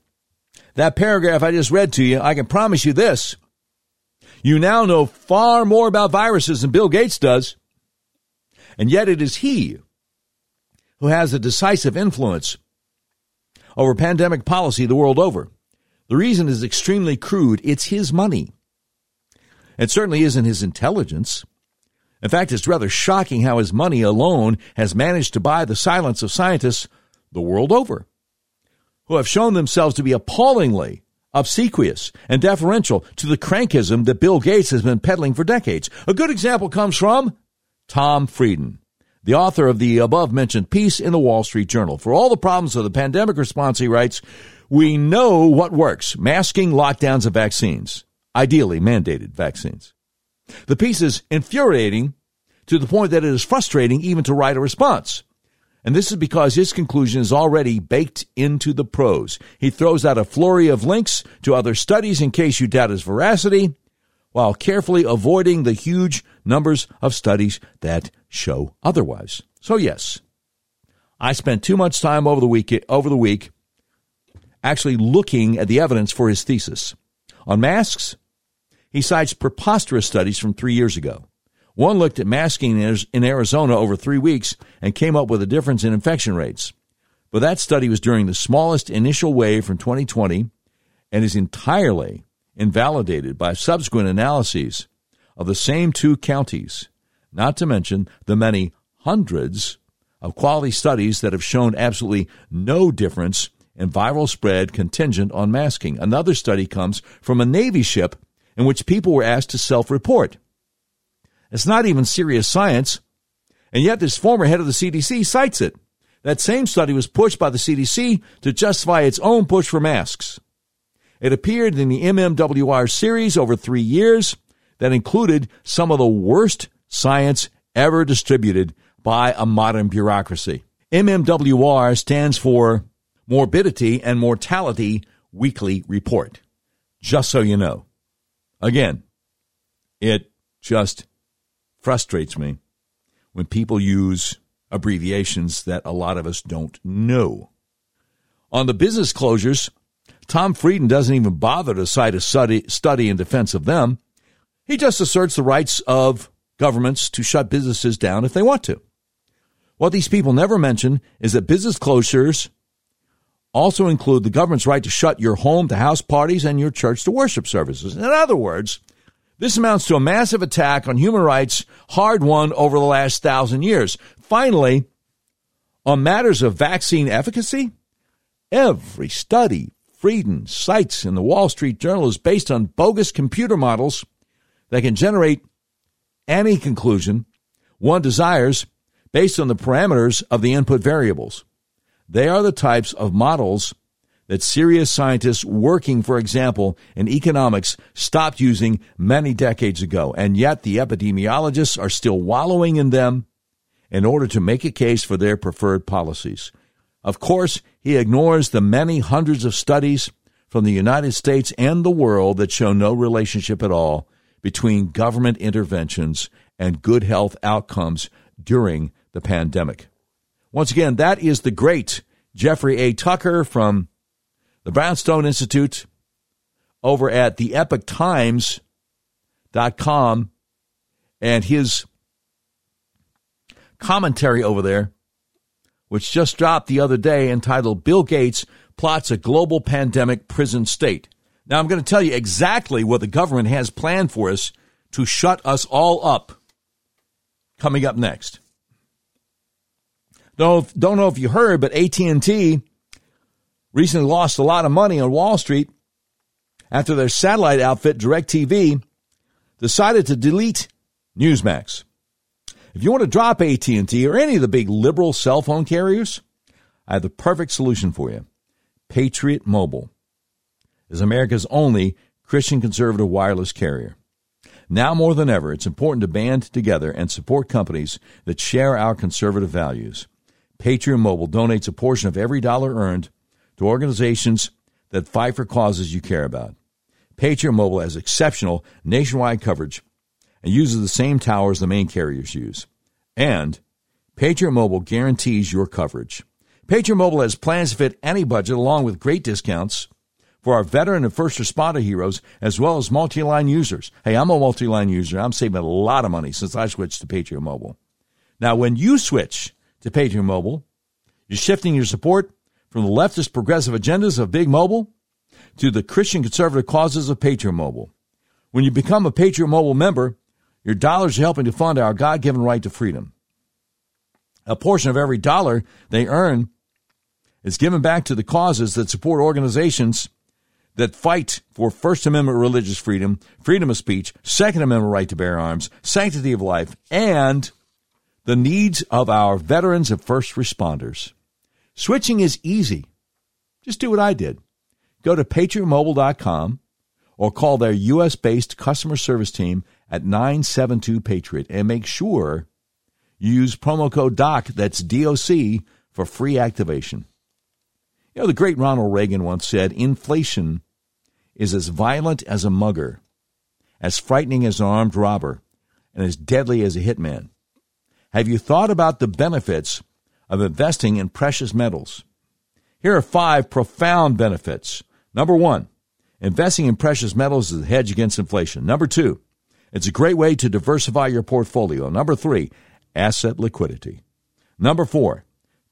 that paragraph I just read to you, I can promise you this. You now know far more about viruses than Bill Gates does. And yet it is he who has a decisive influence over pandemic policy the world over. The reason is extremely crude. It's his money. It certainly isn't his intelligence. In fact, it's rather shocking how his money alone has managed to buy the silence of scientists the world over, who have shown themselves to be appallingly obsequious and deferential to the crankism that Bill Gates has been peddling for decades. A good example comes from Tom Frieden, the author of the above mentioned piece in the Wall Street Journal. For all the problems of the pandemic response, he writes, we know what works masking, lockdowns, and vaccines, ideally mandated vaccines. The piece is infuriating to the point that it is frustrating even to write a response. And this is because his conclusion is already baked into the prose. He throws out a flurry of links to other studies in case you doubt his veracity, while carefully avoiding the huge numbers of studies that show otherwise. So yes, I spent too much time over the week over the week actually looking at the evidence for his thesis. On masks, he cites preposterous studies from 3 years ago. One looked at masking in Arizona over three weeks and came up with a difference in infection rates. But that study was during the smallest initial wave from 2020 and is entirely invalidated by subsequent analyses of the same two counties, not to mention the many hundreds of quality studies that have shown absolutely no difference in viral spread contingent on masking. Another study comes from a Navy ship in which people were asked to self report. It's not even serious science. And yet, this former head of the CDC cites it. That same study was pushed by the CDC to justify its own push for masks. It appeared in the MMWR series over three years that included some of the worst science ever distributed by a modern bureaucracy. MMWR stands for Morbidity and Mortality Weekly Report. Just so you know. Again, it just frustrates me when people use abbreviations that a lot of us don't know. On the business closures, Tom Frieden doesn't even bother to cite a study, study in defense of them. He just asserts the rights of governments to shut businesses down if they want to. What these people never mention is that business closures also include the government's right to shut your home to house parties and your church to worship services. In other words, this amounts to a massive attack on human rights hard won over the last thousand years. Finally, on matters of vaccine efficacy, every study Frieden cites in the Wall Street Journal is based on bogus computer models that can generate any conclusion one desires based on the parameters of the input variables. They are the types of models that serious scientists working, for example, in economics stopped using many decades ago. And yet the epidemiologists are still wallowing in them in order to make a case for their preferred policies. Of course, he ignores the many hundreds of studies from the United States and the world that show no relationship at all between government interventions and good health outcomes during the pandemic. Once again, that is the great Jeffrey A. Tucker from the Brownstone Institute over at the epochtimes.com and his commentary over there, which just dropped the other day entitled Bill Gates Plots a Global Pandemic Prison State. Now, I'm going to tell you exactly what the government has planned for us to shut us all up coming up next. Don't, don't know if you heard, but AT&T recently lost a lot of money on Wall Street after their satellite outfit, DirecTV, decided to delete Newsmax. If you want to drop AT&T or any of the big liberal cell phone carriers, I have the perfect solution for you. Patriot Mobile is America's only Christian conservative wireless carrier. Now more than ever, it's important to band together and support companies that share our conservative values. Patriot Mobile donates a portion of every dollar earned to organizations that fight for causes you care about. Patriot Mobile has exceptional nationwide coverage and uses the same towers the main carriers use. And Patriot Mobile guarantees your coverage. Patriot Mobile has plans to fit any budget along with great discounts for our veteran and first responder heroes as well as multi-line users. Hey, I'm a multi-line user. I'm saving a lot of money since I switched to Patriot Mobile. Now, when you switch to Patriot Mobile, you're shifting your support from the leftist progressive agendas of Big Mobile to the Christian conservative causes of Patriot Mobile. When you become a Patriot Mobile member, your dollars are helping to fund our God given right to freedom. A portion of every dollar they earn is given back to the causes that support organizations that fight for First Amendment religious freedom, freedom of speech, Second Amendment right to bear arms, sanctity of life, and the needs of our veterans and first responders. Switching is easy. Just do what I did. Go to patriotmobile.com or call their U.S. based customer service team at 972 Patriot and make sure you use promo code DOC, that's DOC, for free activation. You know, the great Ronald Reagan once said inflation is as violent as a mugger, as frightening as an armed robber, and as deadly as a hitman. Have you thought about the benefits of investing in precious metals? Here are five profound benefits. Number one, investing in precious metals is a hedge against inflation. Number two, it's a great way to diversify your portfolio. Number three, asset liquidity. Number four,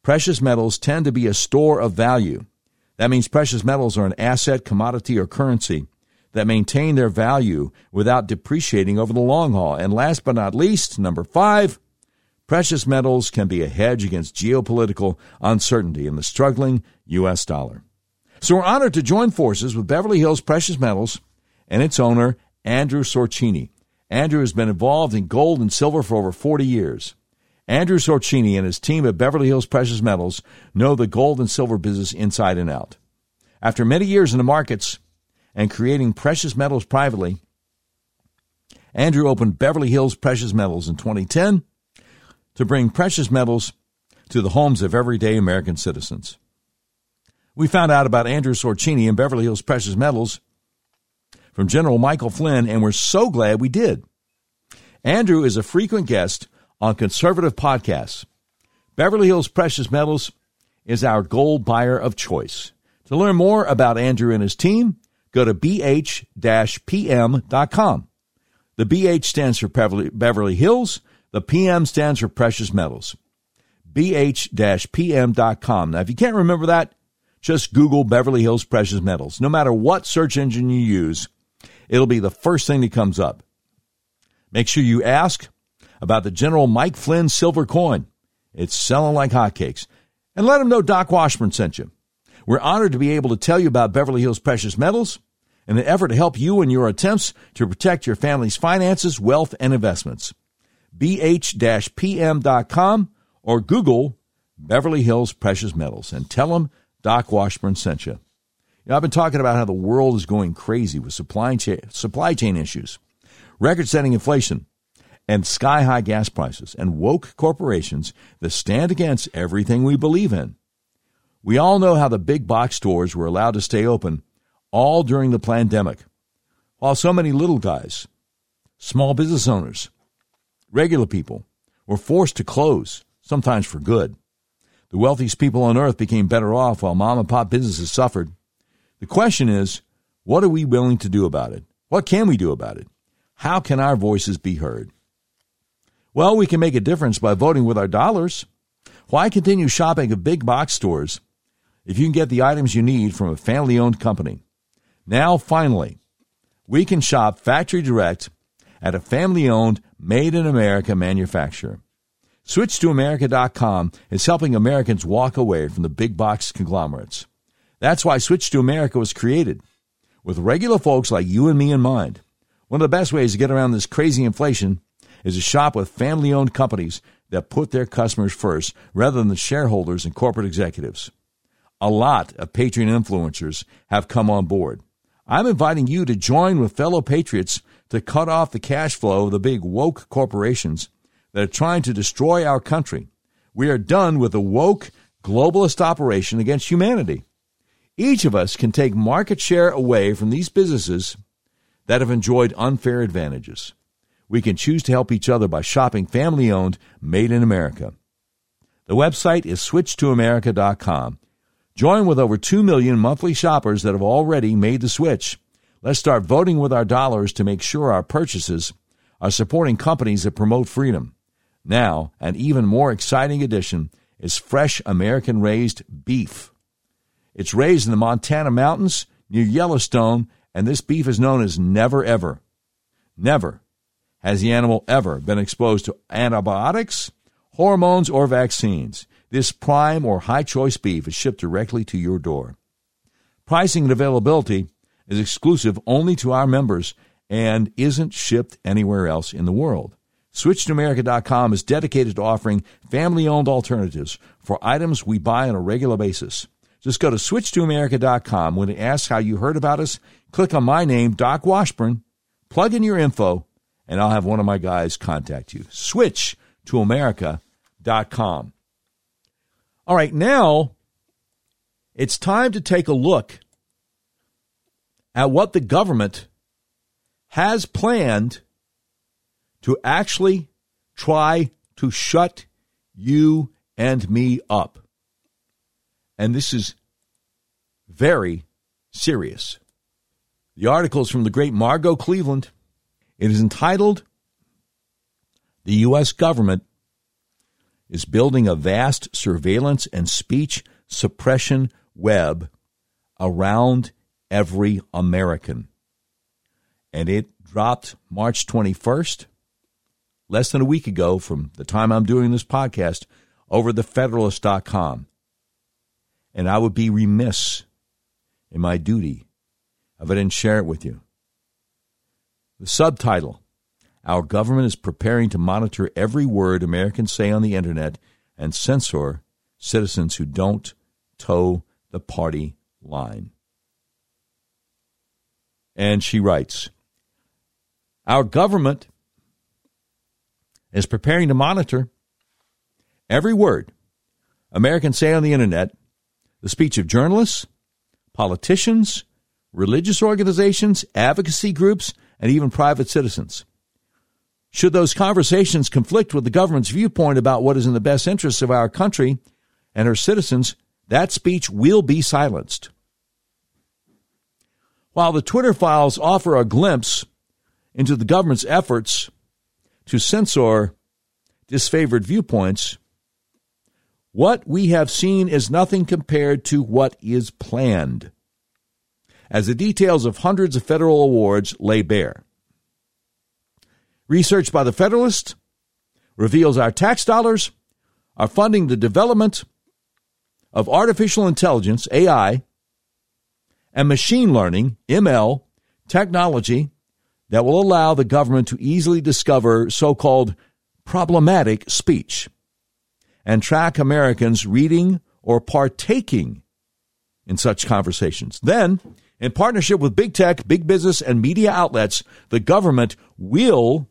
precious metals tend to be a store of value. That means precious metals are an asset, commodity, or currency that maintain their value without depreciating over the long haul. And last but not least, number five, Precious metals can be a hedge against geopolitical uncertainty in the struggling U.S. dollar. So we're honored to join forces with Beverly Hills Precious Metals and its owner, Andrew Sorchini. Andrew has been involved in gold and silver for over 40 years. Andrew Sorchini and his team at Beverly Hills Precious Metals know the gold and silver business inside and out. After many years in the markets and creating precious metals privately, Andrew opened Beverly Hills Precious Metals in 2010 to bring precious metals to the homes of everyday American citizens. We found out about Andrew Sorchini and Beverly Hills Precious Metals from General Michael Flynn, and we're so glad we did. Andrew is a frequent guest on conservative podcasts. Beverly Hills Precious Metals is our gold buyer of choice. To learn more about Andrew and his team, go to bh-pm.com. The BH stands for Beverly Hills, the PM stands for precious metals. BH-PM.com. Now, if you can't remember that, just Google Beverly Hills Precious Metals. No matter what search engine you use, it'll be the first thing that comes up. Make sure you ask about the General Mike Flynn silver coin. It's selling like hotcakes. And let them know Doc Washburn sent you. We're honored to be able to tell you about Beverly Hills Precious Metals in an effort to help you in your attempts to protect your family's finances, wealth, and investments bh-pm.com or Google Beverly Hills Precious Metals and tell them Doc Washburn sent you. you know, I've been talking about how the world is going crazy with supply chain, supply chain issues, record setting inflation, and sky high gas prices, and woke corporations that stand against everything we believe in. We all know how the big box stores were allowed to stay open all during the pandemic, while so many little guys, small business owners, Regular people were forced to close, sometimes for good. The wealthiest people on earth became better off while mom and pop businesses suffered. The question is, what are we willing to do about it? What can we do about it? How can our voices be heard? Well, we can make a difference by voting with our dollars. Why continue shopping at big box stores if you can get the items you need from a family owned company? Now, finally, we can shop factory direct at a family owned, made in America manufacturer. SwitchToAmerica.com is helping Americans walk away from the big box conglomerates. That's why Switch to America was created, with regular folks like you and me in mind. One of the best ways to get around this crazy inflation is to shop with family owned companies that put their customers first rather than the shareholders and corporate executives. A lot of patriot influencers have come on board. I'm inviting you to join with fellow patriots to cut off the cash flow of the big woke corporations that are trying to destroy our country. We are done with the woke globalist operation against humanity. Each of us can take market share away from these businesses that have enjoyed unfair advantages. We can choose to help each other by shopping family owned, made in America. The website is switchtoamerica.com. Join with over 2 million monthly shoppers that have already made the switch. Let's start voting with our dollars to make sure our purchases are supporting companies that promote freedom. Now, an even more exciting addition is fresh American raised beef. It's raised in the Montana mountains near Yellowstone, and this beef is known as never ever. Never has the animal ever been exposed to antibiotics, hormones, or vaccines. This prime or high choice beef is shipped directly to your door. Pricing and availability is exclusive only to our members and isn't shipped anywhere else in the world. SwitchToAmerica.com is dedicated to offering family owned alternatives for items we buy on a regular basis. Just go to SwitchToAmerica.com. When it asks how you heard about us, click on my name, Doc Washburn, plug in your info, and I'll have one of my guys contact you. SwitchToAmerica.com. All right, now it's time to take a look at what the government has planned to actually try to shut you and me up. And this is very serious. The article is from the great Margot Cleveland. It is entitled The U.S. Government is building a vast surveillance and speech suppression web around every American. And it dropped March 21st, less than a week ago from the time I'm doing this podcast, over the Federalist.com. And I would be remiss in my duty if I didn't share it with you. The subtitle our government is preparing to monitor every word Americans say on the internet and censor citizens who don't toe the party line. And she writes Our government is preparing to monitor every word Americans say on the internet, the speech of journalists, politicians, religious organizations, advocacy groups, and even private citizens. Should those conversations conflict with the government's viewpoint about what is in the best interests of our country and her citizens, that speech will be silenced. While the Twitter files offer a glimpse into the government's efforts to censor disfavored viewpoints, what we have seen is nothing compared to what is planned, as the details of hundreds of federal awards lay bare. Research by the Federalist reveals our tax dollars are funding the development of artificial intelligence, AI, and machine learning, ML, technology that will allow the government to easily discover so called problematic speech and track Americans reading or partaking in such conversations. Then, in partnership with big tech, big business, and media outlets, the government will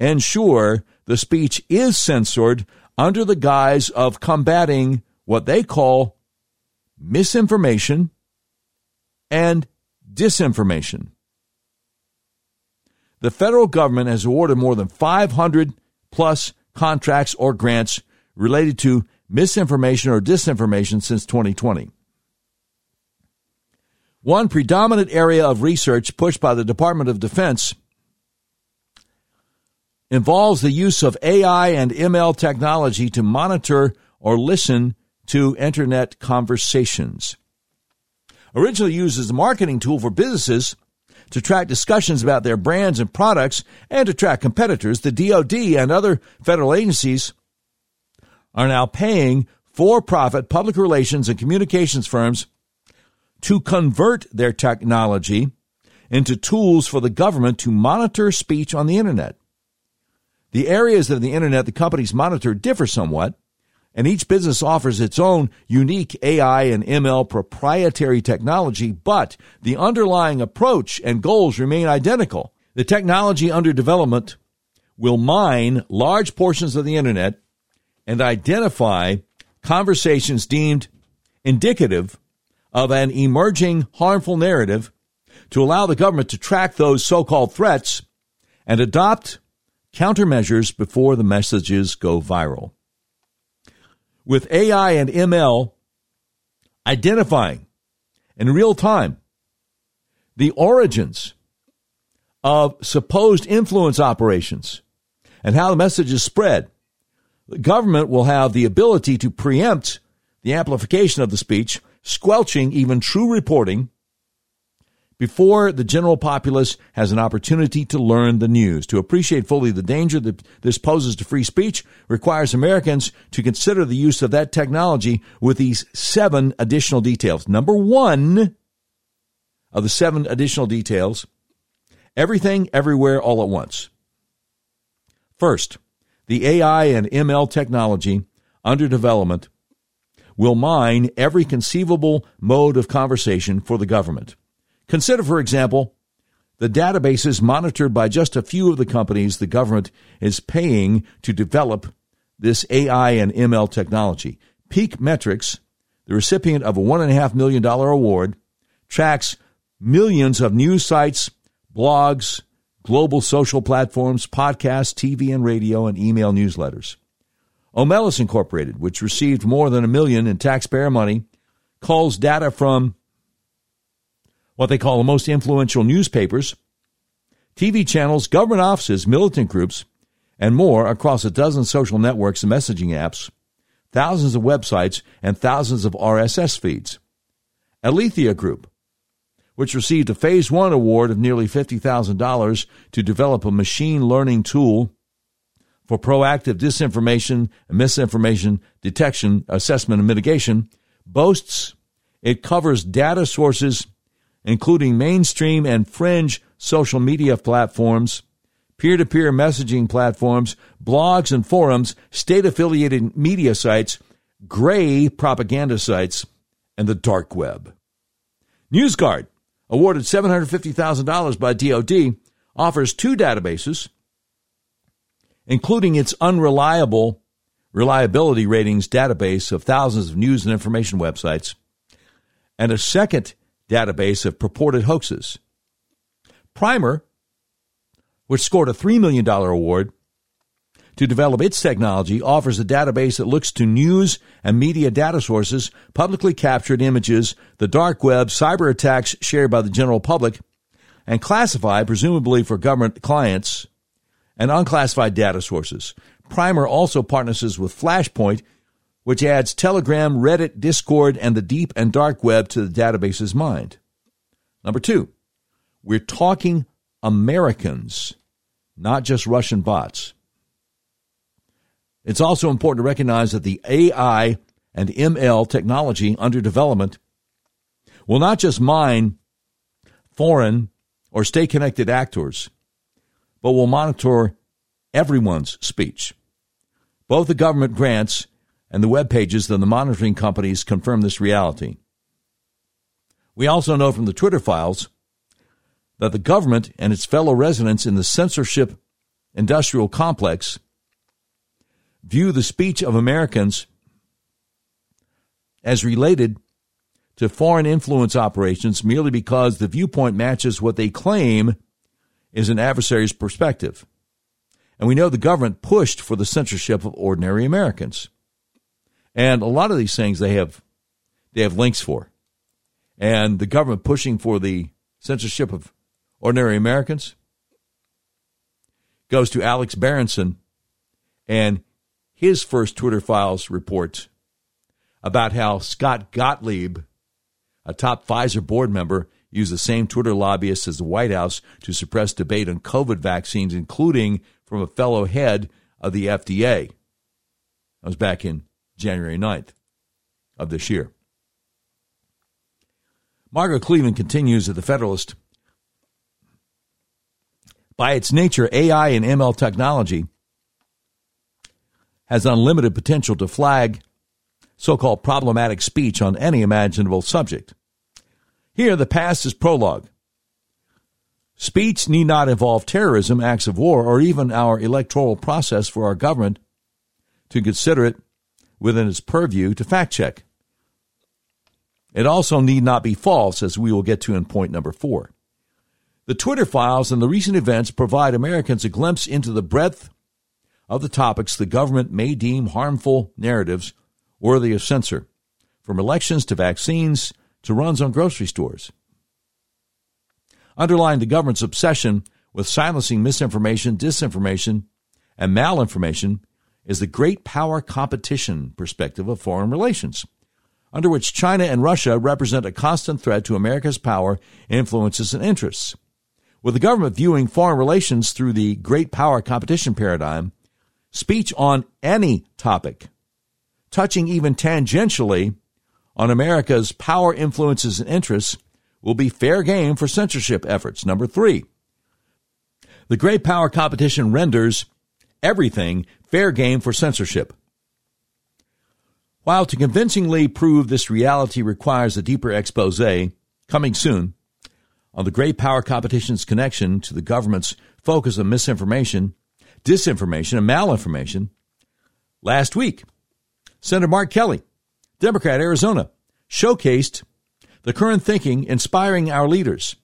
ensure the speech is censored under the guise of combating what they call misinformation and disinformation. The federal government has awarded more than 500 plus contracts or grants related to misinformation or disinformation since 2020. One predominant area of research pushed by the Department of Defense involves the use of AI and ML technology to monitor or listen to internet conversations. Originally used as a marketing tool for businesses to track discussions about their brands and products and to track competitors, the DoD and other federal agencies are now paying for profit public relations and communications firms to convert their technology into tools for the government to monitor speech on the internet. The areas of the internet the companies monitor differ somewhat, and each business offers its own unique AI and ML proprietary technology, but the underlying approach and goals remain identical. The technology under development will mine large portions of the internet and identify conversations deemed indicative of an emerging harmful narrative to allow the government to track those so called threats and adopt countermeasures before the messages go viral. With AI and ML identifying in real time the origins of supposed influence operations and how the message is spread, the government will have the ability to preempt the amplification of the speech, squelching even true reporting before the general populace has an opportunity to learn the news. To appreciate fully the danger that this poses to free speech requires Americans to consider the use of that technology with these seven additional details. Number one of the seven additional details everything, everywhere, all at once. First, the AI and ML technology under development will mine every conceivable mode of conversation for the government. Consider, for example, the databases monitored by just a few of the companies the government is paying to develop this AI and ML technology. Peak Metrics, the recipient of a $1.5 million award, tracks millions of news sites, blogs, global social platforms, podcasts, TV and radio, and email newsletters. Omelas Incorporated, which received more than a million in taxpayer money, calls data from what they call the most influential newspapers, TV channels, government offices, militant groups, and more across a dozen social networks and messaging apps, thousands of websites, and thousands of RSS feeds. Alethea Group, which received a Phase 1 award of nearly $50,000 to develop a machine learning tool for proactive disinformation and misinformation detection, assessment, and mitigation, boasts it covers data sources including mainstream and fringe social media platforms, peer to peer messaging platforms, blogs and forums, state affiliated media sites, gray propaganda sites, and the dark web. NewsGuard, awarded $750,000 by DoD, offers two databases, including its unreliable reliability ratings database of thousands of news and information websites, and a second database of purported hoaxes. Primer, which scored a $3 million award to develop its technology, offers a database that looks to news and media data sources, publicly captured images, the dark web, cyber attacks shared by the general public, and classified, presumably for government clients, and unclassified data sources. Primer also partners with Flashpoint which adds Telegram, Reddit, Discord, and the deep and dark web to the database's mind. Number two, we're talking Americans, not just Russian bots. It's also important to recognize that the AI and ML technology under development will not just mine foreign or state connected actors, but will monitor everyone's speech. Both the government grants and the web pages of the monitoring companies confirm this reality. We also know from the Twitter files that the government and its fellow residents in the censorship industrial complex view the speech of Americans as related to foreign influence operations merely because the viewpoint matches what they claim is an adversary's perspective. And we know the government pushed for the censorship of ordinary Americans. And a lot of these things they have they have links for. And the government pushing for the censorship of ordinary Americans goes to Alex Berenson and his first Twitter files report about how Scott Gottlieb, a top Pfizer board member, used the same Twitter lobbyists as the White House to suppress debate on COVID vaccines, including from a fellow head of the FDA. That was back in January 9th of this year. Margaret Cleveland continues at the Federalist. By its nature, AI and ML technology has unlimited potential to flag so called problematic speech on any imaginable subject. Here, the past is prologue. Speech need not involve terrorism, acts of war, or even our electoral process for our government to consider it within its purview to fact check. It also need not be false, as we will get to in point number four. The Twitter files and the recent events provide Americans a glimpse into the breadth of the topics the government may deem harmful narratives worthy of censor, from elections to vaccines to runs on grocery stores. Underlying the government's obsession with silencing misinformation, disinformation, and malinformation is the great power competition perspective of foreign relations, under which China and Russia represent a constant threat to America's power, influences, and interests. With the government viewing foreign relations through the great power competition paradigm, speech on any topic, touching even tangentially on America's power, influences, and interests, will be fair game for censorship efforts. Number three, the great power competition renders everything fair game for censorship. While to convincingly prove this reality requires a deeper expose, coming soon, on the great power competition's connection to the government's focus on misinformation, disinformation, and malinformation, last week, Senator Mark Kelly, Democrat, Arizona, showcased the current thinking inspiring our leaders.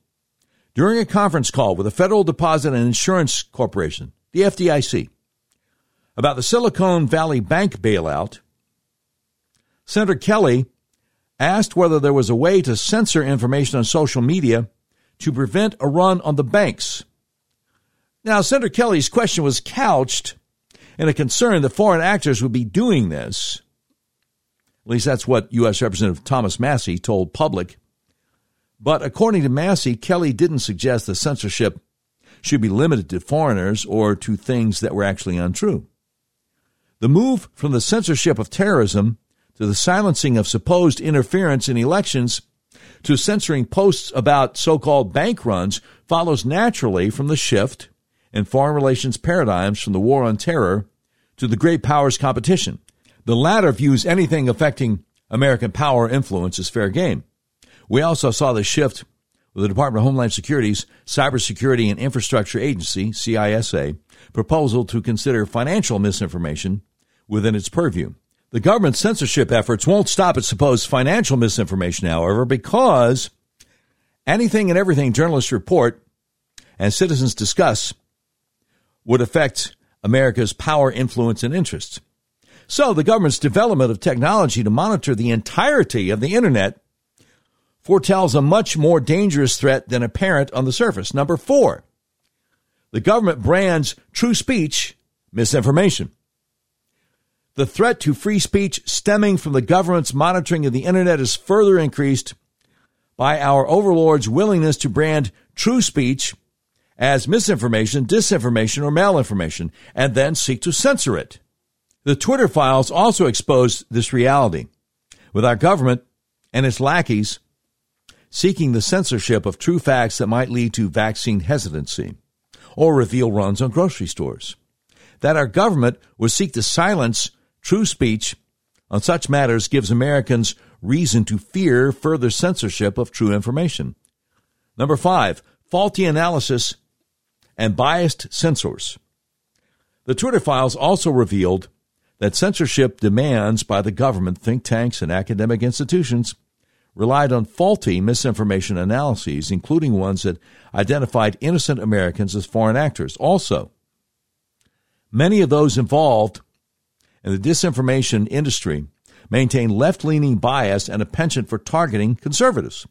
During a conference call with the Federal Deposit and Insurance Corporation, the FDIC, about the Silicon Valley Bank bailout, Senator Kelly asked whether there was a way to censor information on social media to prevent a run on the banks. Now, Senator Kelly's question was couched in a concern that foreign actors would be doing this at least that's what U.S. Representative Thomas Massie told Public. But according to Massie, Kelly didn't suggest the censorship should be limited to foreigners or to things that were actually untrue. The move from the censorship of terrorism to the silencing of supposed interference in elections to censoring posts about so called bank runs follows naturally from the shift in foreign relations paradigms from the war on terror to the great powers competition. The latter views anything affecting American power influence as fair game. We also saw the shift with the Department of Homeland Security's Cybersecurity and Infrastructure Agency, CISA, proposal to consider financial misinformation within its purview. The government's censorship efforts won't stop at supposed financial misinformation, however, because anything and everything journalists report and citizens discuss would affect America's power, influence, and interests. So the government's development of technology to monitor the entirety of the internet foretells a much more dangerous threat than apparent on the surface. Number four, the government brands true speech misinformation. The threat to free speech stemming from the government's monitoring of the internet is further increased by our overlords' willingness to brand true speech as misinformation, disinformation, or malinformation, and then seek to censor it. The Twitter files also exposed this reality, with our government and its lackeys seeking the censorship of true facts that might lead to vaccine hesitancy or reveal runs on grocery stores. That our government would seek to silence true speech on such matters gives Americans reason to fear further censorship of true information. Number five, faulty analysis and biased censors. The Twitter files also revealed that censorship demands by the government, think tanks, and academic institutions relied on faulty misinformation analyses, including ones that identified innocent Americans as foreign actors. Also, many of those involved in the disinformation industry maintain left leaning bias and a penchant for targeting conservatives.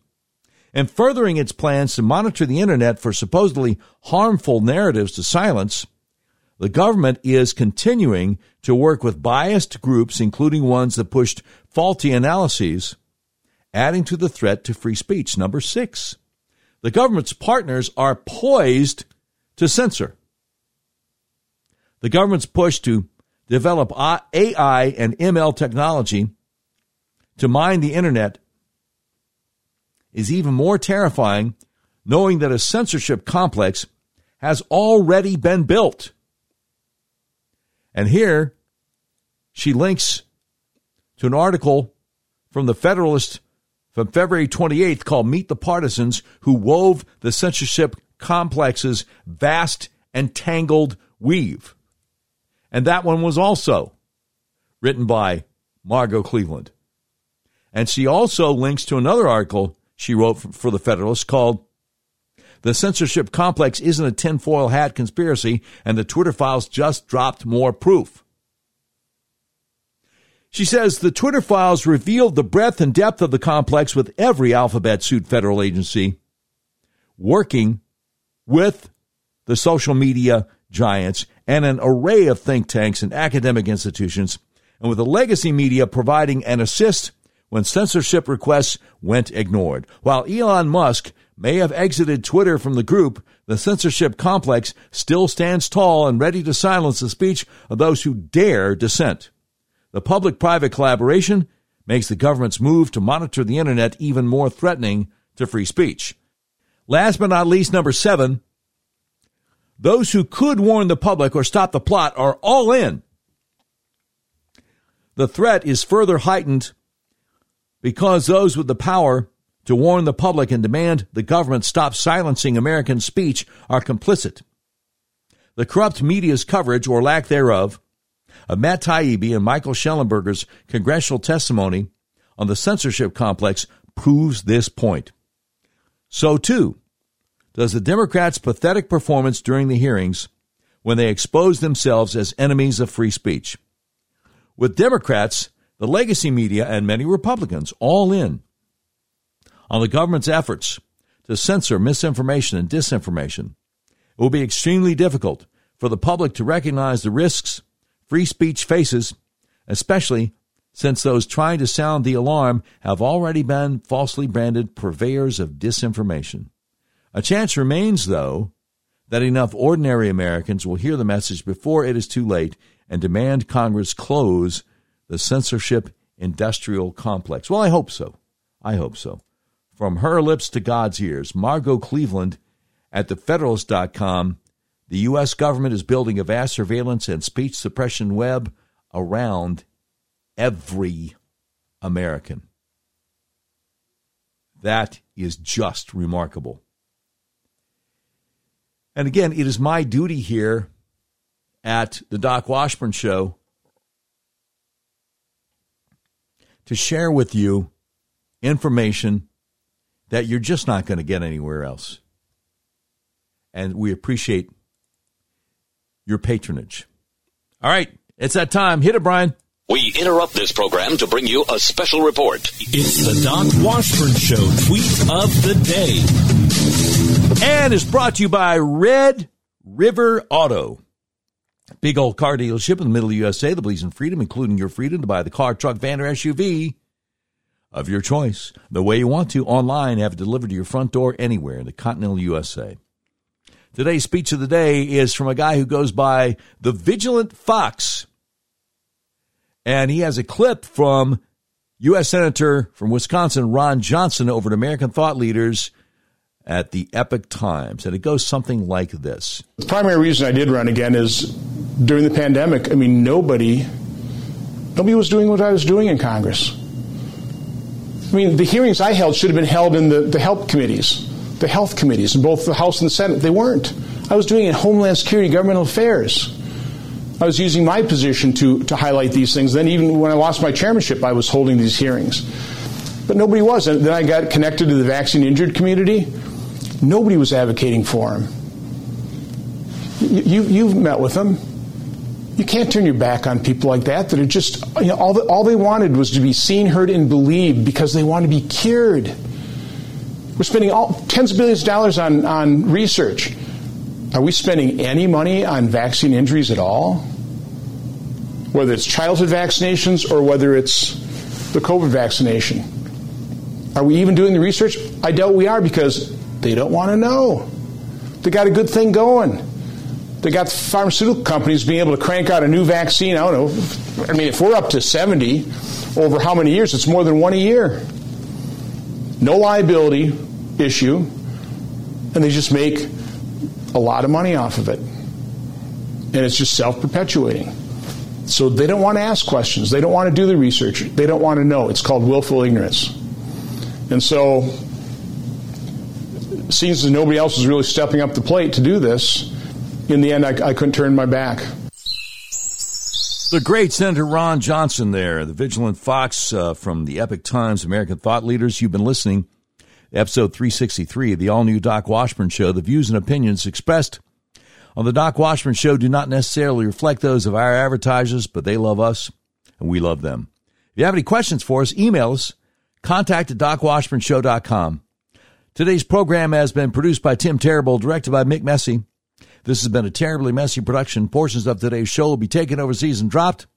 And furthering its plans to monitor the internet for supposedly harmful narratives to silence, the government is continuing to work with biased groups, including ones that pushed faulty analyses, adding to the threat to free speech. Number six, the government's partners are poised to censor. The government's push to develop AI and ML technology to mine the internet is even more terrifying knowing that a censorship complex has already been built. And here, she links to an article from the Federalist from February 28th called Meet the Partisans Who Wove the Censorship Complex's Vast and Tangled Weave. And that one was also written by Margot Cleveland. And she also links to another article she wrote for the Federalist called The Censorship Complex Isn't a Tinfoil Hat Conspiracy, and the Twitter files just dropped more proof. She says the Twitter files revealed the breadth and depth of the complex with every alphabet suit federal agency working with the social media giants and an array of think tanks and academic institutions, and with the legacy media providing an assist when censorship requests went ignored. While Elon Musk may have exited Twitter from the group, the censorship complex still stands tall and ready to silence the speech of those who dare dissent. The public private collaboration makes the government's move to monitor the internet even more threatening to free speech. Last but not least, number seven, those who could warn the public or stop the plot are all in. The threat is further heightened because those with the power to warn the public and demand the government stop silencing American speech are complicit. The corrupt media's coverage or lack thereof of Matt Taibbi and Michael Shellenberger's congressional testimony on the censorship complex proves this point. So, too, does the Democrats' pathetic performance during the hearings when they exposed themselves as enemies of free speech. With Democrats, the legacy media, and many Republicans all in on the government's efforts to censor misinformation and disinformation, it will be extremely difficult for the public to recognize the risks free speech faces, especially since those trying to sound the alarm have already been falsely branded purveyors of disinformation. A chance remains, though, that enough ordinary Americans will hear the message before it is too late and demand Congress close the censorship industrial complex. Well, I hope so. I hope so. From her lips to God's ears, Margot Cleveland at thefederalist.com the U.S. government is building a vast surveillance and speech suppression web around every American. That is just remarkable. And again, it is my duty here at the Doc Washburn Show to share with you information that you're just not going to get anywhere else. And we appreciate your patronage. All right, it's that time. Hit it, Brian. We interrupt this program to bring you a special report. It's the Doc Washburn Show tweet of the day. And it's brought to you by Red River Auto. Big old car dealership in the middle of the USA that believes in freedom, including your freedom to buy the car, truck, van, or SUV of your choice, the way you want to, online, have it delivered to your front door anywhere in the continental USA. Today's speech of the day is from a guy who goes by the Vigilant Fox. And he has a clip from U.S. Senator from Wisconsin, Ron Johnson, over at American Thought Leaders at the Epoch Times. And it goes something like this The primary reason I did run again is during the pandemic, I mean, nobody. Nobody was doing what I was doing in Congress. I mean, the hearings I held should have been held in the, the help committees the health committees in both the House and the Senate. They weren't. I was doing it in Homeland Security, governmental affairs. I was using my position to, to highlight these things. Then, even when I lost my chairmanship, I was holding these hearings. But nobody was. And then I got connected to the vaccine injured community. Nobody was advocating for them. You, you, have met with them. You can't turn your back on people like that that are just, you know, all, the, all they wanted was to be seen, heard, and believed because they want to be cured. We're spending all, tens of billions of dollars on, on research. Are we spending any money on vaccine injuries at all? Whether it's childhood vaccinations or whether it's the COVID vaccination. Are we even doing the research? I doubt we are because they don't want to know. They got a good thing going. They got pharmaceutical companies being able to crank out a new vaccine. I don't know. I mean, if we're up to 70 over how many years, it's more than one a year. No liability, issue, and they just make a lot of money off of it. And it's just self perpetuating. So they don't want to ask questions. They don't want to do the research. They don't want to know. It's called willful ignorance. And so, seems as nobody else was really stepping up the plate to do this, in the end, I, I couldn't turn my back. The great Senator Ron Johnson there, the vigilant fox uh, from the Epoch Times American Thought Leaders. You've been listening episode 363 of the all new Doc Washburn Show. The views and opinions expressed on the Doc Washburn Show do not necessarily reflect those of our advertisers, but they love us and we love them. If you have any questions for us, email us, contact at docwashburnshow.com. Today's program has been produced by Tim Terrible, directed by Mick Messy. This has been a terribly messy production. Portions of today's show will be taken overseas and dropped.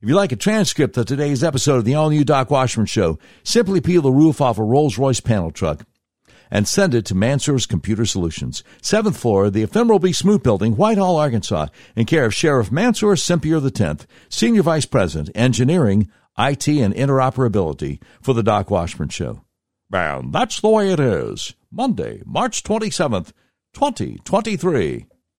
If you like a transcript of today's episode of the all new Doc Washburn Show, simply peel the roof off a Rolls Royce panel truck and send it to Mansour's Computer Solutions, 7th floor of the Ephemeral B. Smoot Building, Whitehall, Arkansas, in care of Sheriff Mansour Sempier X, Senior Vice President, Engineering, IT, and Interoperability for the Doc Washburn Show. And that's the way it is. Monday, March 27th, 2023.